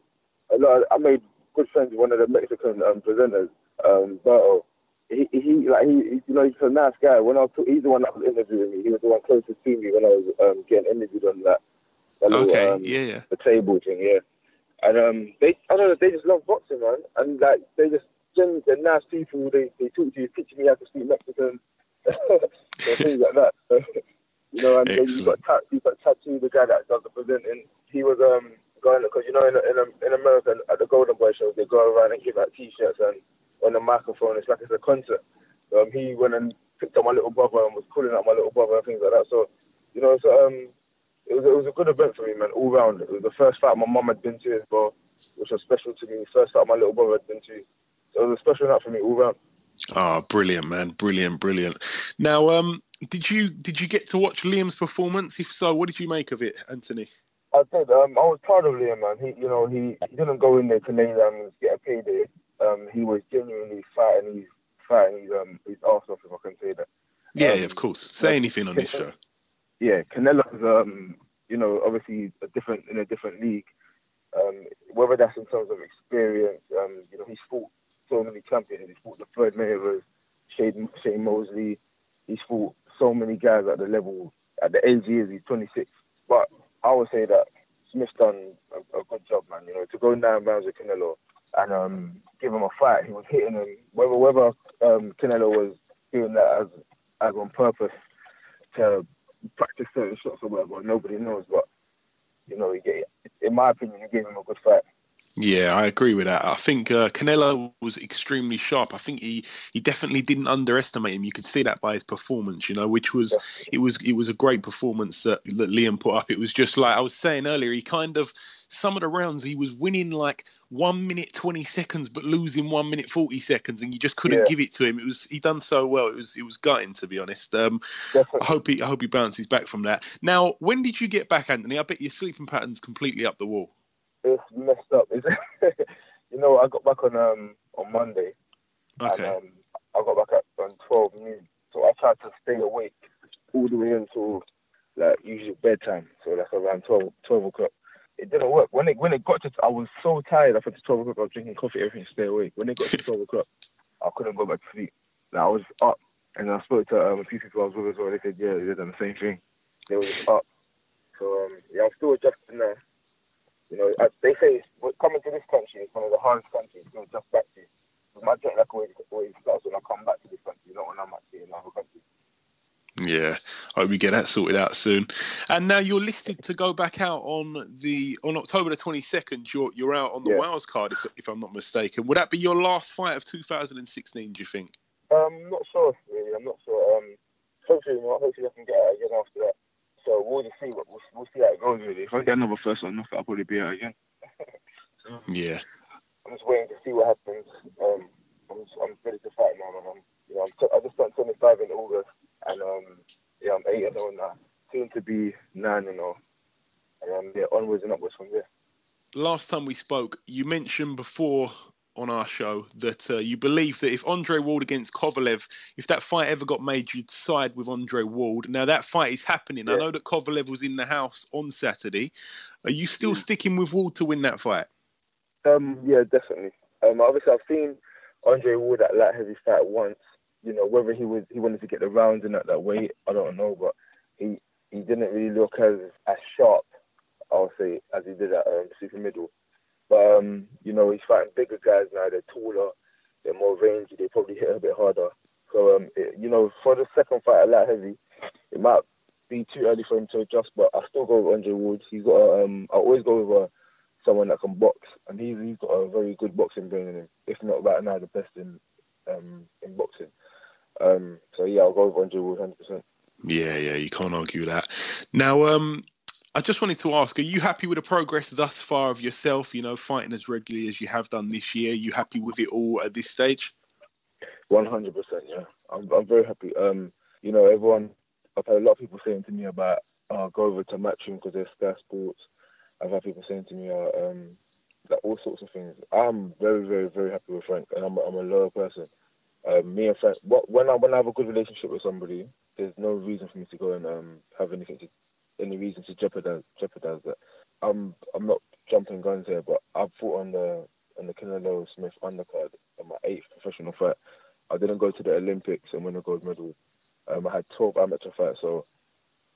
a lot, I made good friends with one of the Mexican um, presenters, um, Berto. He, he like he, you know he's a nice guy. When I was, he's the one that was interviewing me. He was the one closest to me when I was um, getting interviewed on that. that little, Okay, um, yeah, yeah. the table thing, yeah. And um, they, I don't know, they just love boxing, man. And like, they just they're nice people. They, they talk to you, teaching me how to speak Mexican, things like that. you know, and then you've got, you've got Tattoo, the guy that does the presenting. He was um going because you know in in, in America at the Golden Boy shows they go around and give out T-shirts and on the microphone it's like it's a concert. Um, he went and picked up my little brother and was calling out my little brother and things like that. So, you know, so um, it was it was a good event for me, man, all round. It was the first fight my mum had been to as well, which was special to me. First fight my little brother had been to, so it was a special night for me all round. Oh, brilliant, man! Brilliant, brilliant. Now, um, did you did you get to watch Liam's performance? If so, what did you make of it, Anthony? I did. Um, I was proud of Liam, man. He, you know, he, he didn't go in there to lay down and get a payday. Um, he was genuinely fighting He's fighting He's um his arse off, if I can say that. Yeah, Um, of course. Say anything on this show. yeah, Canelo's um, you know, obviously a different in a different league. Um, whether that's in terms of experience, um, you know, he's fought so many champions. He's fought the Floyd Mayweathers, Shane, Shane Mosley. He's fought so many guys at the level at the age he is. He's 26. But I would say that Smith's done a, a good job, man. You know, to go nine rounds with Canelo and um, give him a fight. He was hitting him. Whether whether um, Canelo was doing that as as on purpose to practice certain shots or whatever, nobody knows. But you know, he gave, in my opinion, he gave him a good fight. Yeah, I agree with that. I think uh, Canelo was extremely sharp. I think he, he definitely didn't underestimate him. You could see that by his performance, you know, which was it was it was a great performance that, that Liam put up. It was just like I was saying earlier. He kind of some of the rounds he was winning like one minute twenty seconds, but losing one minute forty seconds, and you just couldn't Yeah. give it to him. It was he done so well. It was it was gutting to be honest. Um, Definitely. I hope he I hope he bounces back from that. Now, when did you get back, Anthony? I bet your sleeping pattern's completely up the wall. It's messed up. It's, [LAUGHS] you know, I got back on um on Monday. Okay. And, um, I got back at on 12 noon. So I tried to stay awake all the way until like usual bedtime. So like around 12, 12 o'clock. It didn't work. When it when it got to, I was so tired. After 12 o'clock, I was drinking coffee, everything stay awake. When it got to 12 o'clock, I couldn't go back to sleep. Like, I was up, and I spoke to um, a few people I was with as well. They said, yeah, they done the same thing. They were just up. So um, yeah, I'm still adjusting now. You know, I, they say coming to this country is one of the hardest countries to adjust back to. Because my jet lag always, always starts when I come back to this country, not when I'm actually in another country. Yeah, I hope we get that sorted out soon. And now you're listed to go back out on the on October the 22nd. You're you're out on the Yeah. Wales card, if, if I'm not mistaken. Would that be your last fight of 2016? Do you think? Um, not sure really. I'm not sure. Um, hopefully not. Hopefully I can get out again after that. So we'll just see what we'll, we'll see how it goes really. If I get another first one knock, I'll probably be out again. [LAUGHS] Yeah. I'm just waiting to see what happens. Um, I'm just, I'm ready to fight now, man. I'm, you know, I'm t- I just turned 25 in August, and um, yeah, I'm eight and 0 now. Soon to be nine and 0. And um, yeah, onwards and upwards from there. Last time we spoke, you mentioned before on our show that uh, you believe that if Andre Ward against Kovalev, if that fight ever got made, you'd side with Andre Ward. Now that fight is happening. I know that Kovalev was in the house on Saturday. Are you still sticking with Ward to win that fight? Um, yeah, definitely. Um, obviously I've seen Andre Ward at light heavy fight once. You know, whether he was he wanted to get the rounds in at that weight, I don't know, but he he didn't really look as as sharp, I'll say, as he did at um, super middle. But um, you know, he's fighting bigger guys now. They're taller, they're more rangy. They probably hit a bit harder. So um, it, you know, for the second fight at light heavy, it might be too early for him to adjust. But I still go with Andre Ward. He's got a, um, I always go with a someone that can box, and he's he's got a very good boxing brain in him. If not right now, the best in um, in boxing. Um, so yeah, I'll go with Andre Ward, hundred percent. Yeah, yeah, you can't argue that. Now, um, I just wanted to ask: Are you happy with the progress thus far of yourself? You know, fighting as regularly as you have done this year. You happy with it all at this stage? One hundred percent, yeah. I'm I'm very happy. Um, you know, everyone. I've had a lot of people saying to me about, "Oh, go over to Matchroom because there's Sky Sports." I've had people saying to me, uh, um, like all sorts of things. I'm very, very, very happy with Frank, and I'm, I'm a loyal person. Um, me and Frank, when I when I have a good relationship with somebody, there's no reason for me to go and um, have anything to, any reason to jeopardize jeopardize that. I'm I'm not jumping guns here, but I fought on the on the Canelo Smith undercard on my eighth professional fight. I didn't go to the Olympics and win a gold medal. Um, I had 12 amateur fights, so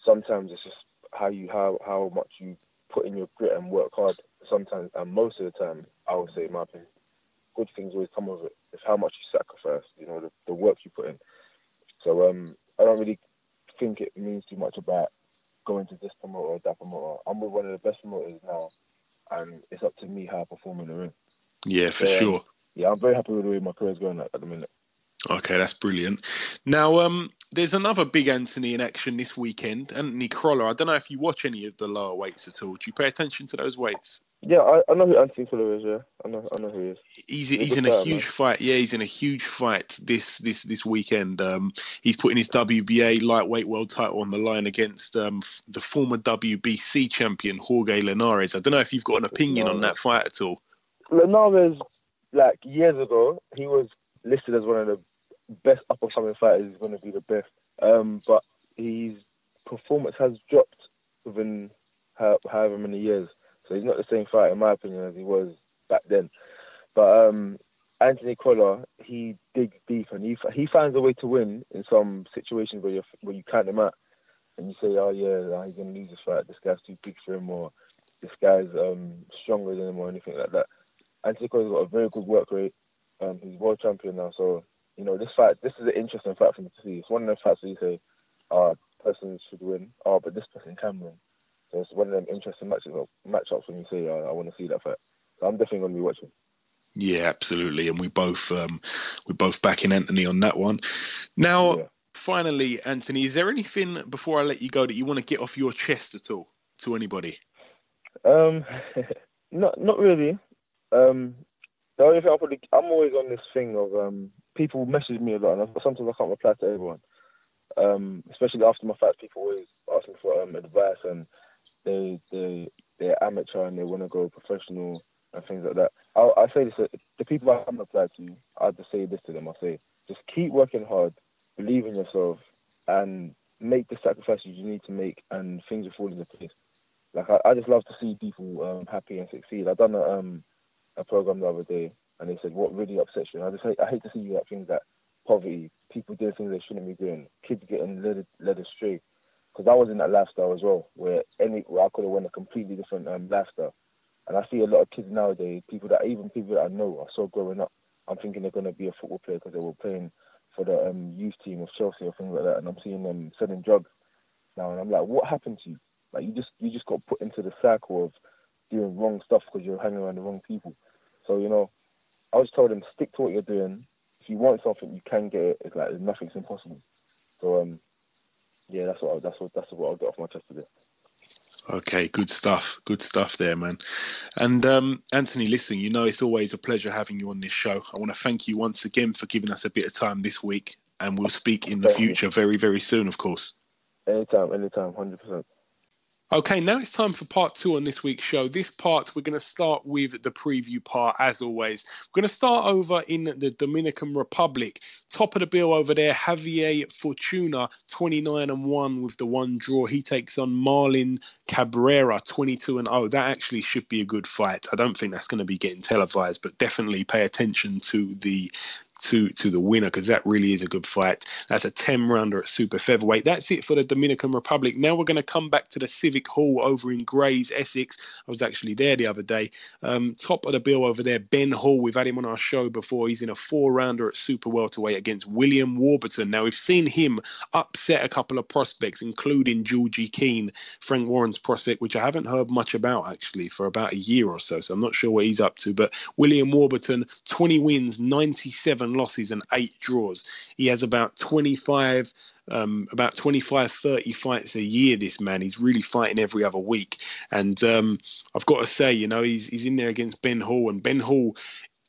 sometimes it's just how you how how much you put in your grit and work hard. Sometimes and most of the time, I would say, in my opinion, good things always come of it. It's how much you sacrifice, you know, the, the work you put in. So um, I don't really think it means too much about going to this promoter or that promoter. I'm with one of the best promoters now, and it's up to me how I perform in the ring. Yeah, for So, um, sure. Yeah, I'm very happy with the way my career's going at, at the minute. Okay, that's brilliant. Now, um, there's another big Anthony in action this weekend, Anthony Crolla. I don't know if you watch any of the lower weights at all. Do you pay attention to those weights? Yeah, I, I know who Anthony Crolla is. Yeah, I know I know who he is. He's He's he's in a huge man. fight. Yeah, he's in a huge fight this this this weekend. Um, he's putting his WBA lightweight world title on the line against um, the former WBC champion Jorge Linares. I don't know if you've got an opinion on that fight at all. Linares, like years ago, he was listed as one of the best up and coming fighters. He's going to be the best. Um, but his performance has dropped within however many years. So he's not the same fighter, in my opinion, as he was back then. But um, Anthony Crolla, he digs deep and he he finds a way to win in some situations where you where you count him out and you say, oh yeah, he's gonna lose this fight. This guy's too big for him, or this guy's um, stronger than him, or anything like that. Anthony Crolla's got a very good work rate. Um, he's world champion now, so you know this fight. This is an interesting fight for me to see. It's one of those fights where you say, "Oh, person should win." Oh, but this person can win. So it's one of them interesting matchups. Matchups when you say, oh, "I want to see that fight." So I'm definitely going to be watching. Yeah, absolutely, and we both um, we both backing Anthony on that one. Now, Yeah. finally, Anthony, is there anything before I let you go that you want to get off your chest at all to anybody? Um, [LAUGHS] not not really. Um, the only thing I probably I'm always on this thing of um people message me a lot, and I- sometimes I can't reply to everyone. Um, especially after my fights, people always ask me for um advice, and they they they're amateur and they want to go professional and things like that. I I say this the people I haven't replied to, I just say this to them. I say just keep working hard, believe in yourself, and make the sacrifices you need to make, and things will fall into place like I, I just love to see people um, happy and succeed. I done a um a program the other day, and they said what really upsets you. And I just hate, I hate to see you like things like poverty, people doing things they shouldn't be doing, kids getting led led astray. Because I was in that lifestyle as well, where any where I could have went a completely different um, lifestyle. And I see a lot of kids nowadays, people that even people that I know are so growing up. I'm thinking they're going to be a football player because they were playing for the um, youth team of Chelsea or things like that. And I'm seeing them selling drugs now, and I'm like, what happened to you? Like you just you just got put into the cycle of doing wrong stuff because you're hanging around the wrong people. So you know, I was told them stick to what you're doing. If you want something, you can get it. It's like nothing's impossible. So um, yeah, that's what I, that's what that's what I'll get off my chest today. Okay, good stuff. Good stuff there, man. And um, Anthony, listen, you know it's always a pleasure having you on this show. I want to thank you once again for giving us a bit of time this week, and we'll speak in the Thank you. future very, very soon, of course. Anytime, anytime, hundred percent. Okay, now it's time for part two on this week's show. This part, we're going to start with the preview part, as always. We're going to start over in the Dominican Republic. Top of the bill over there, Javier Fortuna, 29 and 1 with the one draw. He takes on Marlin Cabrera, 22 and 0. That actually should be a good fight. I don't think that's going to be getting televised, but definitely pay attention to the to to the winner because that really is a good fight. That's a 10 rounder at super featherweight. That's it for the Dominican Republic. Now we're going to come back to the Civic Hall over in Grays, Essex. I was actually there the other day. Um, top of the bill over there, Ben Hall. We've had him on our show before. He's in a four rounder at super welterweight against William Warburton. Now we've seen him upset a couple of prospects, including Georgie Keane, Frank Warren's prospect, which I haven't heard much about actually for about a year or so. So I'm not sure what he's up to. But William Warburton, 20 wins, 97 seven losses and eight draws. He has about 25 um, about 25, 30 fights a year. This man, he's really fighting every other week, and um, I've got to say, you know, he's he's in there against Ben Hall, and Ben Hall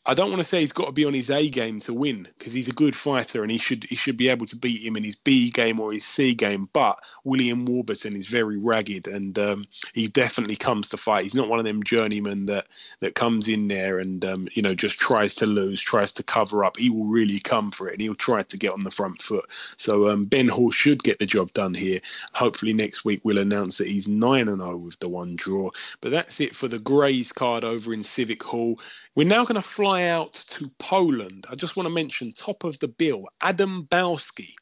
I don't want to say he's got to be on his A game to win because he's a good fighter and he should he should be able to beat him in his B game or his C game. But William Warburton is very ragged and um, he definitely comes to fight. He's not one of them journeymen that that comes in there and um, you know just tries to lose, tries to cover up. He will really come for it and he'll try to get on the front foot. So um, Ben Hall should get the job done here. Hopefully next week we'll announce that he's nine and zero with the one draw. But that's it for the Grays card over in Civic Hall. We're now going to fly out to Poland. I just want to mention top of the bill, Adam Bałski.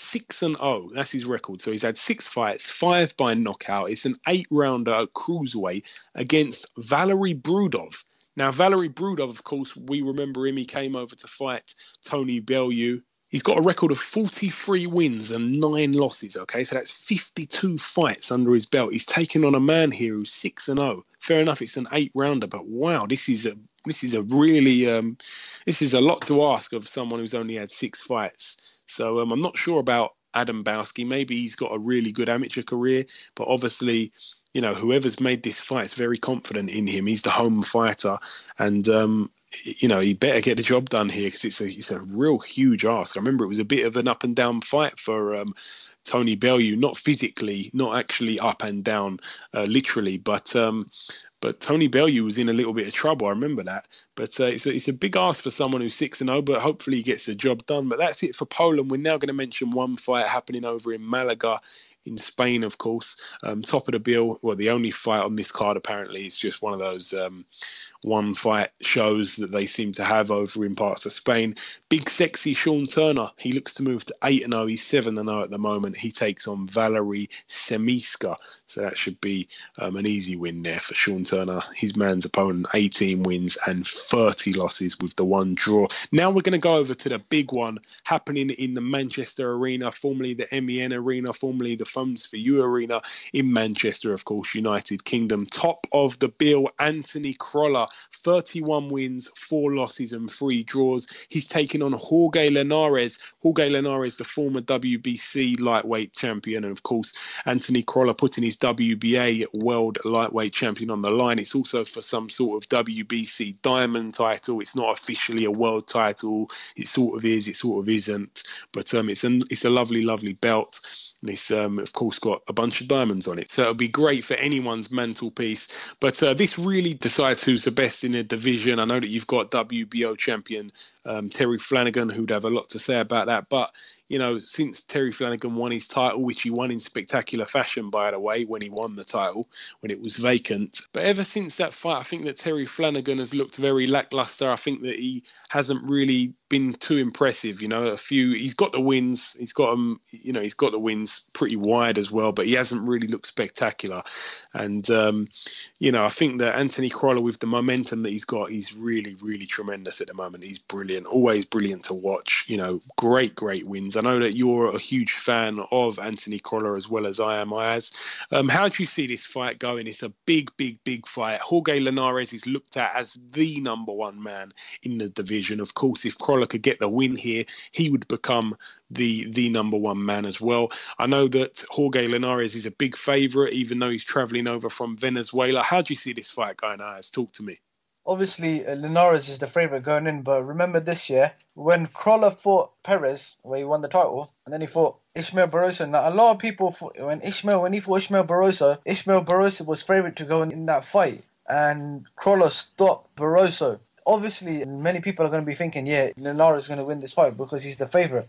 6 and 0. That's his record. So he's had six fights, five by knockout. It's an eight rounder cruiserweight against Valery Brudov. Now, Valery Brudov, of course, we remember him. He came over to fight Tony Bellew He's got a record of 43 wins and nine losses. Okay, so that's 52 fights under his belt. He's taken on a man here who's six and zero. Oh. Fair enough, it's an eight rounder, but wow, this is a this is a really um, this is a lot to ask of someone who's only had six fights. So um, I'm not sure about Adam Bałski. Maybe he's got a really good amateur career, but obviously you know, whoever's made this fight is very confident in him. He's the home fighter, and um, you know, he better get the job done here because it's a it's a real huge ask. I remember it was a bit of an up and down fight for um, Tony Bellew, not physically, not actually up and down, uh, literally, but um, but Tony Bellew was in a little bit of trouble. I remember that. But uh, it's a, it's a big ask for someone who's six and zero, oh, but hopefully he gets the job done. But that's it for Poland. We're now going to mention one fight happening over in Malaga in Spain, of course. Um, top of the bill. Well, the only fight on this card apparently is just one of those um, one fight shows that they seem to have over in parts of Spain. Big sexy Sean Turner. He looks to move to 8 0. He's 7 0 at the moment. He takes on Valerie Semiska. So that should be um, an easy win there for Sean Turner. His man's opponent, 18 wins and 30 losses with the one draw. Now we're going to go over to the big one happening in the Manchester Arena, formerly the MEN Arena, formerly the Phones 4u Arena in Manchester, of course, United Kingdom. Top of the bill, Anthony Crolla 31 wins, four losses, and three draws. He's taking on Jorge Linares. Jorge Linares, the former WBC lightweight champion, and of course, Anthony Crolla putting his WBA world lightweight champion on the line. It's also for some sort of WBC diamond title. It's not officially a world title. It sort of is, it sort of isn't. But um, it's, a, it's a lovely, lovely belt. And it's, um, of course, got a bunch of diamonds on it. So it'll be great for anyone's mantelpiece. But uh, this really decides who's the best in the division. I know that you've got WBO champion um, Terry Flanagan, who'd have a lot to say about that. But you know, since Terry Flanagan won his title, which he won in spectacular fashion, by the way, when he won the title, when it was vacant. But ever since that fight, I think that Terry Flanagan has looked very lackluster. I think that he hasn't really been too impressive. You know, a few, he's got the wins, he's got them, you know, he's got the wins pretty wide as well, but he hasn't really looked spectacular. And, um, you know, I think that Anthony Crolla, with the momentum that he's got, he's really, really tremendous at the moment. He's brilliant, always brilliant to watch. You know, great, great wins. I know that you're a huge fan of Anthony Crolla as well as I am, Ayaz. Um, how do you see this fight going? It's a big, big, big fight. Jorge Linares is looked at as the number one man in the division. Of course, if Crolla could get the win here, he would become the the number one man as well. I know that Jorge Linares is a big favourite, even though he's travelling over from Venezuela. How do you see this fight going, Ayaz? Talk to me obviously uh, Linares is the favourite going in, but remember this year when Crolla fought Perez, where he won the title, and then he fought Ishmael Barroso. Now a lot of people thought, when Ishmael when he fought Ishmael Barroso, Ishmael Barroso was favourite to go in, in that fight, and Crolla stopped Barroso. Obviously, many people are going to be thinking, yeah, Linares is going to win this fight because he's the favourite.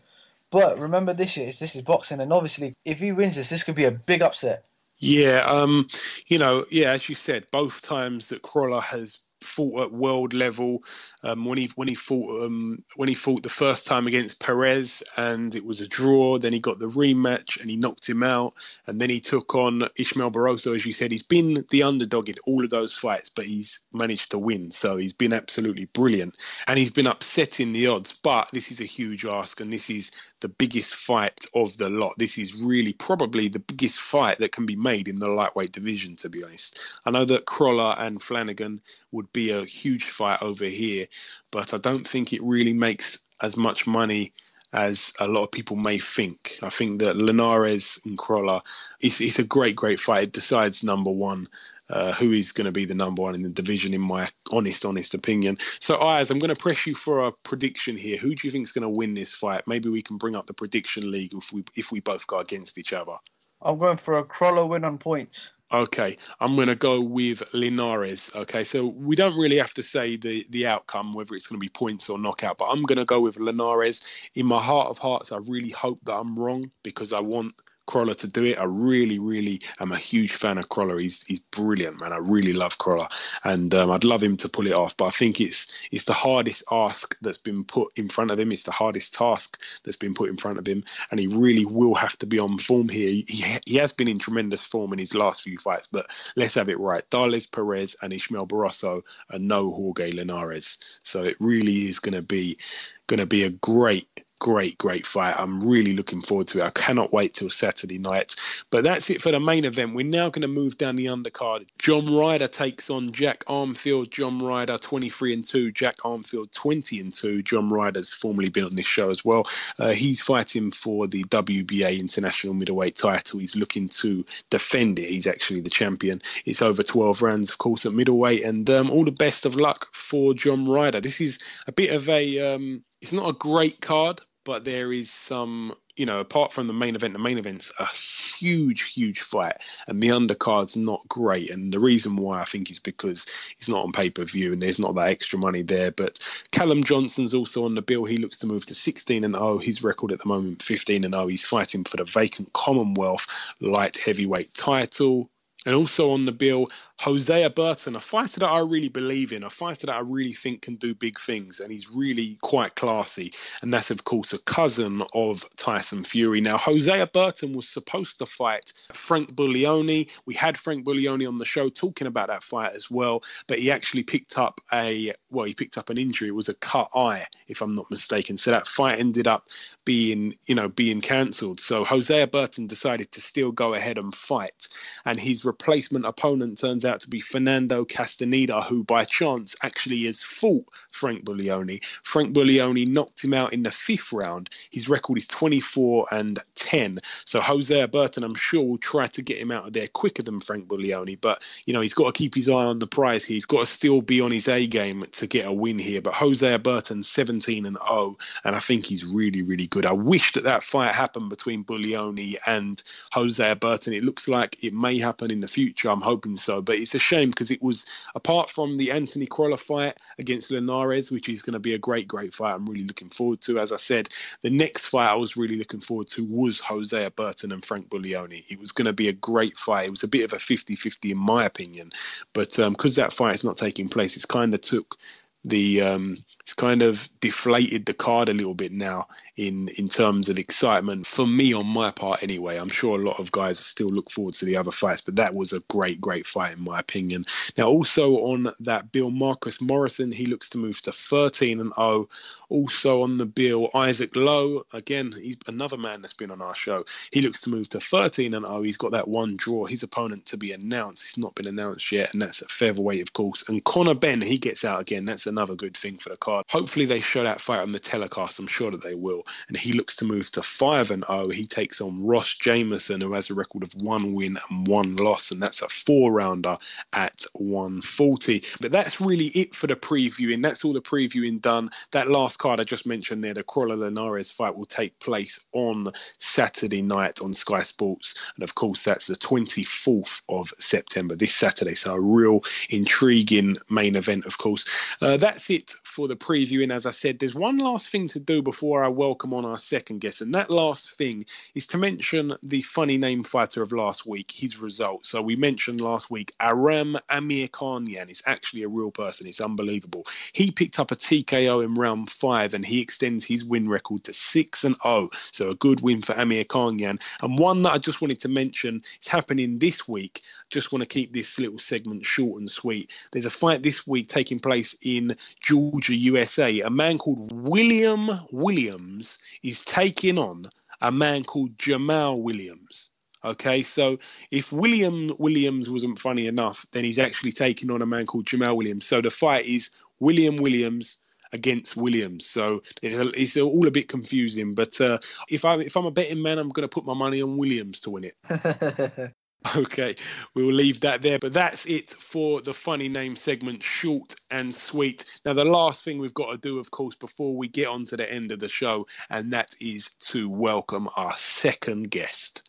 But remember this year, this is boxing, and obviously, if he wins this, this could be a big upset. Yeah, um, you know, yeah, as you said, both times that Crolla has fought at world level. Um, when he when he fought um, when he fought the first time against Perez and it was a draw. Then he got the rematch and he knocked him out. And then he took on Ishmael Barroso, as you said. He's been the underdog in all of those fights, but he's managed to win. So he's been absolutely brilliant, and he's been upsetting the odds. But this is a huge ask, and this is the biggest fight of the lot. This is really probably the biggest fight that can be made in the lightweight division. To be honest, I know that Crolla and Flanagan would be a huge fight over here, but I don't think it really makes as much money as a lot of people may think. I think that Linares and Crolla, it's, it's a great, great fight. It decides number one. Uh, who is going to be the number one in the division, in my honest, honest opinion. So, Ayaz, I'm going to press you for a prediction here. Who do you think is going to win this fight? Maybe we can bring up the prediction league if we if we both go against each other. I'm going for a Crolla win on points. Okay, I'm going to go with Linares. Okay, so we don't really have to say the the outcome, whether it's going to be points or knockout, but I'm going to go with Linares. In my heart of hearts, I really hope that I'm wrong because I want Crolla to do it. I really, really am a huge fan of Crolla. He's he's brilliant, man. I really love Crolla, and um, I'd love him to pull it off. But I think it's it's the hardest ask that's been put in front of him. It's the hardest task that's been put in front of him, and he really will have to be on form here. He he has been in tremendous form in his last few fights, but let's have it right. Darleys Perez and Ishmael Barroso are no Jorge Linares, so it really is going to be going to be a great great, great fight. I'm really looking forward to it. I cannot wait till Saturday night. But that's it for the main event. We're now going to move down the undercard. John Ryder takes on Jack Arnfield. John Ryder 23 and 2, Jack Arnfield 20 and 2. John Ryder's formerly been on this show as well. Uh, he's fighting for the WBA International Middleweight title. He's looking to defend it. He's actually the champion. It's over 12 rounds, of course, at middleweight. And um, all the best of luck for John Ryder. This is a bit of a. Um, it's not a great card, but there is some, you know, apart from the main event, the main event's a huge, huge fight, and the undercard's not great. And the reason why I think is because it's not on pay per view and there's not that extra money there. But Callum Johnson's also on the bill. He looks to move to 16 and 0. His record at the moment 15 and 0. He's fighting for the vacant Commonwealth light heavyweight title. And also on the bill, Hosea Burton, a fighter that I really believe in, a fighter that I really think can do big things, and he's really quite classy. And that's, of course, a cousin of Tyson Fury. Now, Hosea Burton was supposed to fight Frank Buglioni. We had Frank Buglioni on the show talking about that fight as well, but he actually picked up a, well, he picked up an injury. It was a cut eye, if I'm not mistaken. So that fight ended up being, you know, being cancelled. So Hosea Burton decided to still go ahead and fight. And his replacement opponent turns out to be Fernando Castaneda, who by chance actually has fought Frank Buglioni. Frank Buglioni knocked him out in the fifth round. His record is 24 and 10. So Hosea Burton, I'm sure, will try to get him out of there quicker than Frank Buglioni. But, you know, he's got to keep his eye on the prize. He's got to still be on his A game to get a win here. But Hosea Burton, 17 and 0, and I think he's really, really good. I wish that that fight happened between Buglioni and Hosea Burton. It looks like it may happen in the future. I'm hoping so. But it's a shame because it was apart from the Anthony Crolla fight against Linares, which is going to be a great, great fight. I'm really looking forward to. As I said, the next fight I was really looking forward to was Hosea Burton and Frank Buglioni. It was going to be a great fight. It was a bit of a 50-50 in my opinion, but because um, that fight is not taking place, it's kind of took the um, it's kind of deflated the card a little bit now in in terms of excitement for me on my part anyway. I'm sure a lot of guys still look forward to the other fights but that was a great great fight in my opinion. Now also on that bill marcus morrison he looks to move to 13 and 0 also on the bill isaac lowe again he's another man that's been on our show. He looks to move to 13 and 0 he's got that one draw. His opponent to be announced. It's not been announced yet and that's at featherweight of course. And conor benn he gets out again. That's another good thing for the card. Hopefully they show that fight on the telecast. I'm sure that they will and he looks to move to 5 and 0. He takes on Ross Jameson, who has a record of one win and one loss, and that's a four rounder at 140. But that's really it for the previewing. That's all the previewing done. That last card I just mentioned there, the Crolla Linares fight, will take place on Saturday night on Sky Sports. And of course, that's the 24th of September, this Saturday. So a real intriguing main event, of course. Uh, that's it for the previewing. As I said, there's one last thing to do before I welcome on our second guest. And that last thing is to mention the funny name fighter of last week, his result. So we mentioned last week Aram Amirkhanian is actually a real person. It's unbelievable. He picked up a TKO in round five and he extends his win record to 6 and 0. So a good win for Amir Amirkhanian. And one that I just wanted to mention is happening this week. Just want to keep this little segment short and sweet. There's a fight this week taking place in Georgia USA, a man called William Williams is taking on a man called Jamal Williams. Okay, so if William Williams wasn't funny enough, then he's actually taking on a man called Jamal Williams. So the fight is William Williams against Williams. So it's, it's all a bit confusing. But uh, if I if I'm a betting man, I'm going to put my money on Williams to win it. [LAUGHS] [LAUGHS] Okay, we will leave that there. But that's it for the funny name segment, short and sweet. Now, the last thing we've got to do, of course, before we get on to the end of the show, and that is to welcome our second guest.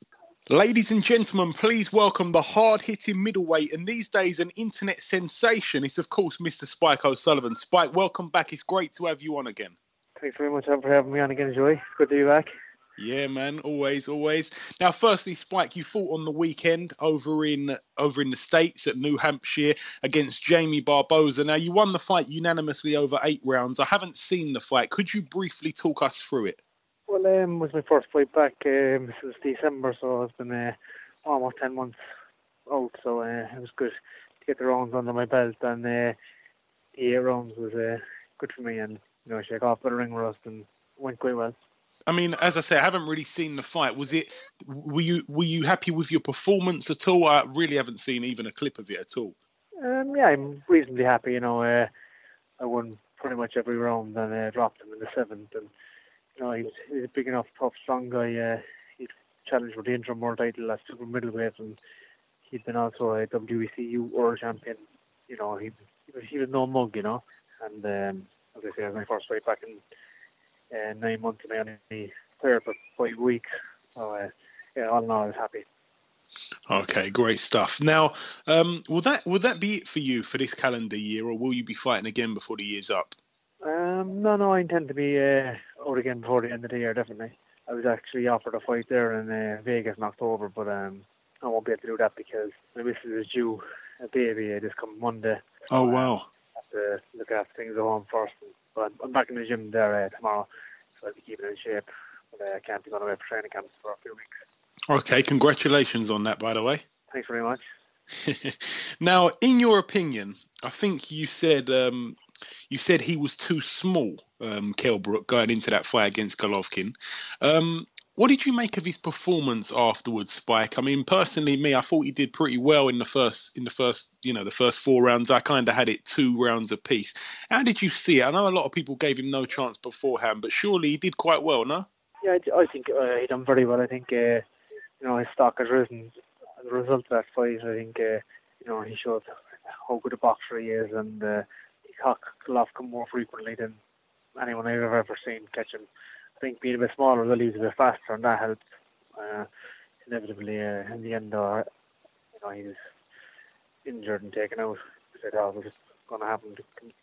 Ladies and gentlemen, please welcome the hard hitting middleweight and these days an internet sensation. It's, of course, Mr. Spike O'Sullivan. Spike, welcome back. It's great to have you on again. Thanks very much for having me on again, Joey. Good to be back. Yeah, man, always, always. Now, firstly, Spike, you fought on the weekend over in over in the states at New Hampshire against Jamie Barboza. Now, you won the fight unanimously over eight rounds. I haven't seen the fight. Could you briefly talk us through it? Well, um, it was my first fight back um, since December, so it's been uh, almost ten months old. So uh, it was good to get the rounds under my belt, and uh, the eight rounds was uh, good for me, and you know, shake off the ring rust and went quite well. I mean, as I say, I haven't really seen the fight. Was it? Were you were you happy with your performance at all? I really haven't seen even a clip of it at all. Um, yeah, I'm reasonably happy. You know, uh, I won pretty much every round and uh, dropped him in the seventh. And you know, he's, he's a big enough, tough, strong guy. Uh, he challenged for the interim world title at super middleweight, and he'd been also a WECU world champion. You know, he he was, he was no mug. You know, and um, as I say, my first fight back in uh, nine months and I only there for five weeks. So uh, yeah, all in all, I was happy. Okay, great stuff. Now, um, will that will that be it for you for this calendar year, or will you be fighting again before the year's up? Um, no, no, I intend to be uh, out again before the end of the year, definitely. I was actually offered a fight there in uh, Vegas in October, but um, I won't be able to do that because my missus is due a baby uh, this coming Monday. Oh wow! I have to look after things at home first. But I'm back in the gym there uh, tomorrow, so I'll be keeping in shape. But uh, I can't be going away for training camps for a few weeks. Okay, congratulations on that, by the way. Thanks very much. [LAUGHS] now, in your opinion, I think you said um, you said he was too small, um, Kell Brook, going into that fight against Golovkin. Um, what did you make of his performance afterwards, Spike? I mean, personally, me, I thought he did pretty well in the first, in the first, you know, the first four rounds. I kind of had it two rounds apiece. How did you see it? I know a lot of people gave him no chance beforehand, but surely he did quite well, no? Yeah, I think uh, he done very well. I think, uh, you know, his stock has risen as a result of that fight. I think, uh, you know, he showed how good a boxer he is, and uh, he caught Golovkin more frequently than anyone I've ever seen catch him. I think being a bit smaller, the leaves a bit faster, and that helped. Uh, inevitably, uh, in the end, uh, you know, he was injured and taken out. I thought it was going to happen.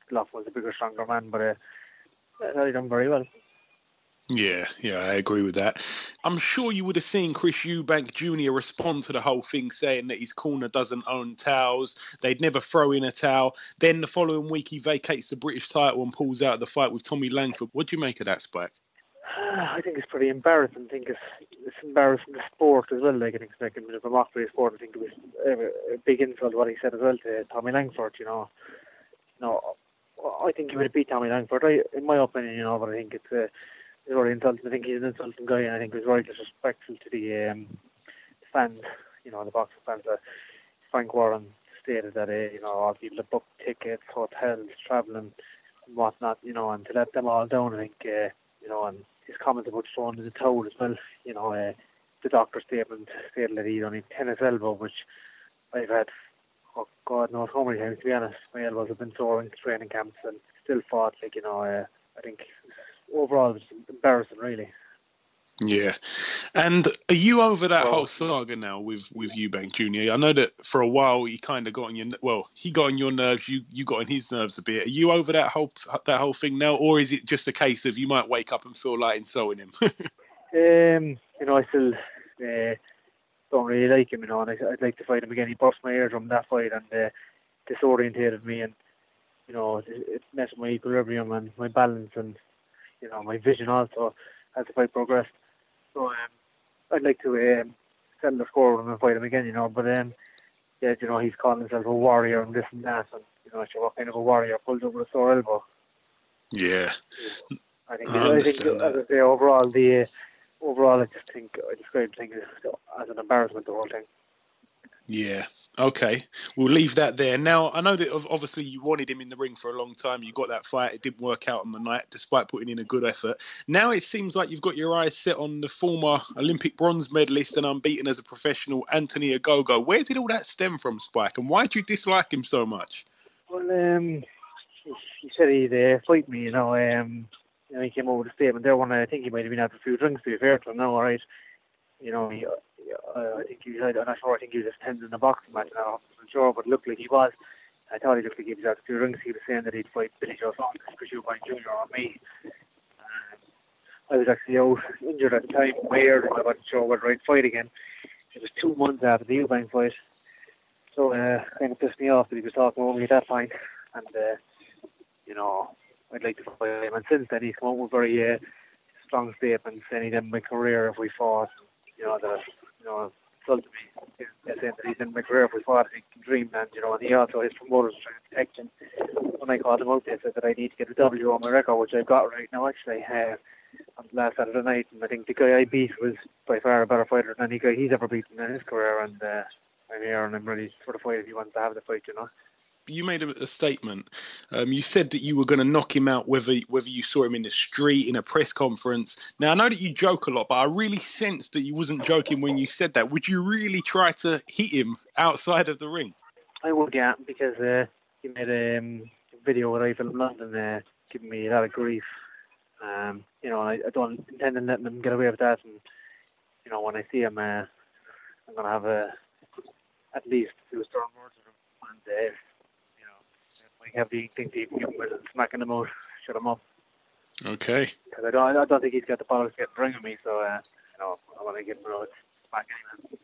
Goff was a bigger, stronger man, but uh, he done very well. Yeah, yeah, I agree with that. I'm sure you would have seen Chris Eubank Jr. respond to the whole thing, saying that his corner doesn't own towels. They'd never throw in a towel. Then the following week, he vacates the British title and pulls out of the fight with Tommy Langford. What do you make of that, Spike? [SIGHS] I think it's pretty embarrassing. I think it's it's embarrassing the sport as well. Like I think it's a bit of a mockery of sport. I think it was a, big insult what he said as well to Tommy Langford. You know, no, I think he would have beat Tommy Langford. I, in my opinion, you know, but I think it's a it's very insulting. I think he's an insulting guy, and I think it was very disrespectful to the um, fans. You know, the boxing fans. Uh, Frank Warren stated that uh, you know all people have booked tickets, hotels, travelling, and whatnot. You know, and to let them all down, I think. Uh, you know, and his comments about throwing the towel as well. You know, uh, the doctor's statement stated that he'd only tennis elbow, which I've had, oh God knows how many times, to be honest. My elbows have been sore in training camps and still fought. Like, you know, uh, I think overall it's embarrassing, really. Yeah, and are you over that well, whole saga now with with Eubank Junior? I know that for a while he kind of got on your well, he got on your nerves. You you got on his nerves a bit. Are you over that whole that whole thing now, or is it just a case of you might wake up and feel like insulting him? [LAUGHS] um, you know, I still uh, don't really like him. You know, and I, would like to fight him again. He burst my eardrum that fight and uh, disorientated me, and you know, it, it messed my equilibrium and my balance and you know my vision also as the fight progressed. So um, I'd like to um, settle the score and fight him again, you know. But um, yeah, you know, he's calling himself a warrior and this and that, and you know, sure, what kind of a warrior pulls over a sore elbow? Yeah, I think. I, I think, that. as I say, overall, the uh, overall, I just think I describe things as an embarrassment. The whole thing. Yeah. Okay. We'll leave that there. Now, I know that obviously you wanted him in the ring for a long time. You got that fight. It didn't work out on the night, despite putting in a good effort. Now it seems like you've got your eyes set on the former Olympic bronze medalist and unbeaten as a professional, Anthony Ogogo. Where did all that stem from, Spike? And why do you dislike him so much? Well, um, he said he'd uh, fight me, you know. Um, he came over to statement there one I think he might have been for a few drinks, to be fair to him now, all right. You know, he, uh, I think he was, I'm not sure, I think he was attending the boxing match, I'm not sure, but looked like he was. I thought he looked like he was out for a few drinks. He was saying that he'd fight Billy Joe Saunders, Chris Eubank Jr. or me. Um, I was actually out injured at the time, weird, and I wasn't sure whether I'd fight again. It was two months after the Eubank fight. So uh, kind of pissed me off that he was talking me at that point. And, uh, you know, I'd like to fight him. And since then, he's come up with very uh, strong statements saying he'd end my career if we fought. You know, that, you know, told to me saying that he'd end my career if we fought in Dreamland, you know, and he also, his promoters trying to protect him. When I called him out, they said that I need to get a W on my record, which I've got right now, actually. Uh, on the last Saturday night, and I think the guy I beat was by far a better fighter than any guy he's ever beaten in his career, and uh, I'm here and I'm ready for the fight if he wants to have the fight, you know you made a, a statement. Um, you said that you were going to knock him out whether whether you saw him in the street in a press conference. Now I know that you joke a lot, but I really sensed that you wasn't joking when you said that. Would you really try to hit him outside of the ring? I would, yeah, because uh, he made a um, video I in London, uh, giving me a lot of grief. Um, you know, I, I don't intend on letting him get away with that. And you know, when I see him, uh, I'm gonna have a at least two strong words. And uh, I have the think to give him with smacking him out, shut him up. Okay. Because I don't, I don't think he's got the power to get the ring me, so uh, you know, I want to give him a smack anyway.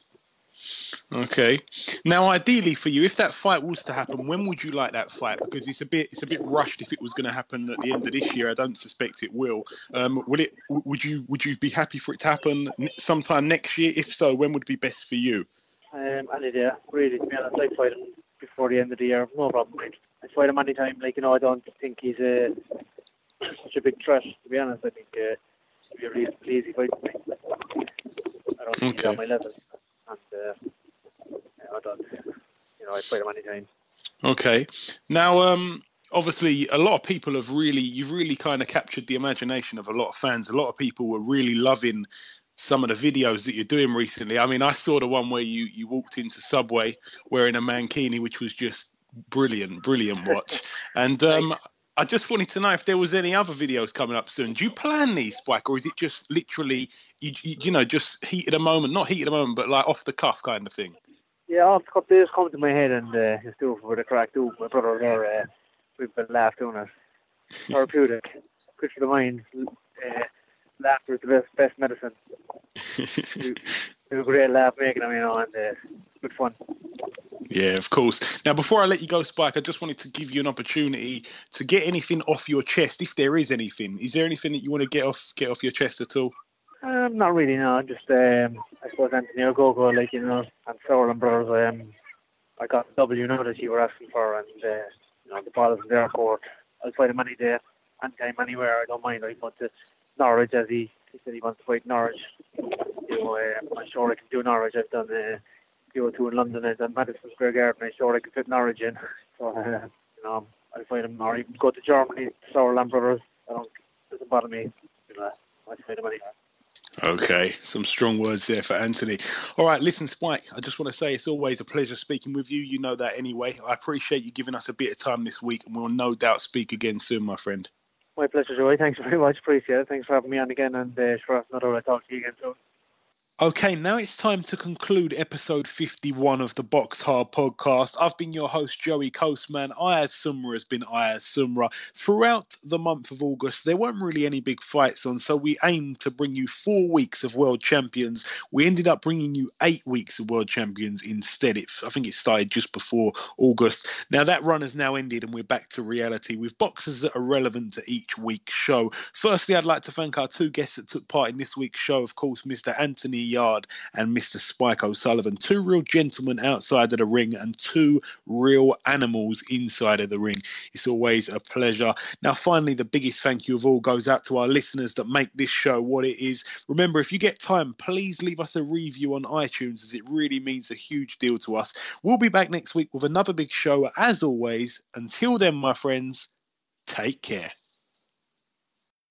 Okay. Now, ideally for you, if that fight was to happen, when would you like that fight? Because it's a bit, it's a bit rushed. If it was going to happen at the end of this year, I don't suspect it will. Um, will it? Would you, would you be happy for it to happen sometime next year? If so, when would be best for you? Um, any day, really. To be honest, I'd fight before the end of the year. No problem. I'd fight him anytime. Like you know, I don't think he's a such a big threat. To be honest, I think uh, it'd be a really easy fight for me. I don't think okay. he's on my level, and uh, I don't. You know, I'd fight him anytime. Okay. Now, um, obviously a lot of people have really you've really kind of captured the imagination of a lot of fans a lot of people were really loving some of the videos that you're doing recently i mean i saw the one where you you walked into subway wearing a mankini which was just brilliant, brilliant [LAUGHS] watch. and um, I just wanted to know if there was any other videos coming up soon. Do you plan these, Spike, or is it just literally, you, you, you know, just heat of the moment, not heat of the moment, but like off the cuff kind of thing? Yeah, off the cuff, they just come to my head and uh, just do it for the crack. Do my brother there, uh, we've been laughed doing it. [LAUGHS] Therapeutic, good for the mind. Uh, laughter is the best, best medicine. [LAUGHS] do, do a great laugh making them, you know, and uh, good fun. Yeah, of course. Now, before I let you go, Spike, I just wanted to give you an opportunity to get anything off your chest, if there is anything. Is there anything that you want to get off get off your chest at all? Um, not really, no. I'm just um, I suppose Anthony Ogogo, like you know, and Sauerland brothers. Um, I got W that you were asking for, and uh, you know the ball is in their court. I'll fight him any day, anytime, anywhere. I don't mind. I want to Norwich as he, he said he wants to fight Norwich. You know, uh, I'm sure I can do Norwich. I've done. Uh, go to in London is at Madison Square Garden. I sure I could fit Norwich in. [LAUGHS] So, uh, you know, I'll find him, or even go to Germany, Sauerland Brothers. I don't, it doesn't bother me. You know, I'll find him anywhere. Okay, some strong words there for Anthony. All right, listen, Spike, I just want to say it's always a pleasure speaking with you. You know that anyway. I appreciate you giving us a bit of time this week, and we'll no doubt speak again soon, my friend. My pleasure, Joey. Thanks very much. Appreciate it. Thanks for having me on again, and uh, sure, another I'll talk to you again soon. Okay, now it's time to conclude episode 51 of the Box Hard podcast. I've been your host, Joey Coastman. Ayaz Sumra has been Ayaz Sumra. Throughout the month of August, there weren't really any big fights on, so we aimed to bring you four weeks of world champions. We ended up bringing you eight weeks of world champions instead. It, I think it started just before August. Now, that run has now ended, and we're back to reality with boxes that are relevant to each week's show. Firstly, I'd like to thank our two guests that took part in this week's show, of course, Mr. Anthony Yarde and Mr. Spike O'Sullivan. Two real gentlemen outside of the ring and two real animals inside of the ring. It's always a pleasure. Now, finally, the biggest thank you of all goes out to our listeners that make this show what it is. Remember, if you get time, please leave us a review on iTunes as it really means a huge deal to us. We'll be back next week with another big show. As always, until then, my friends, take care.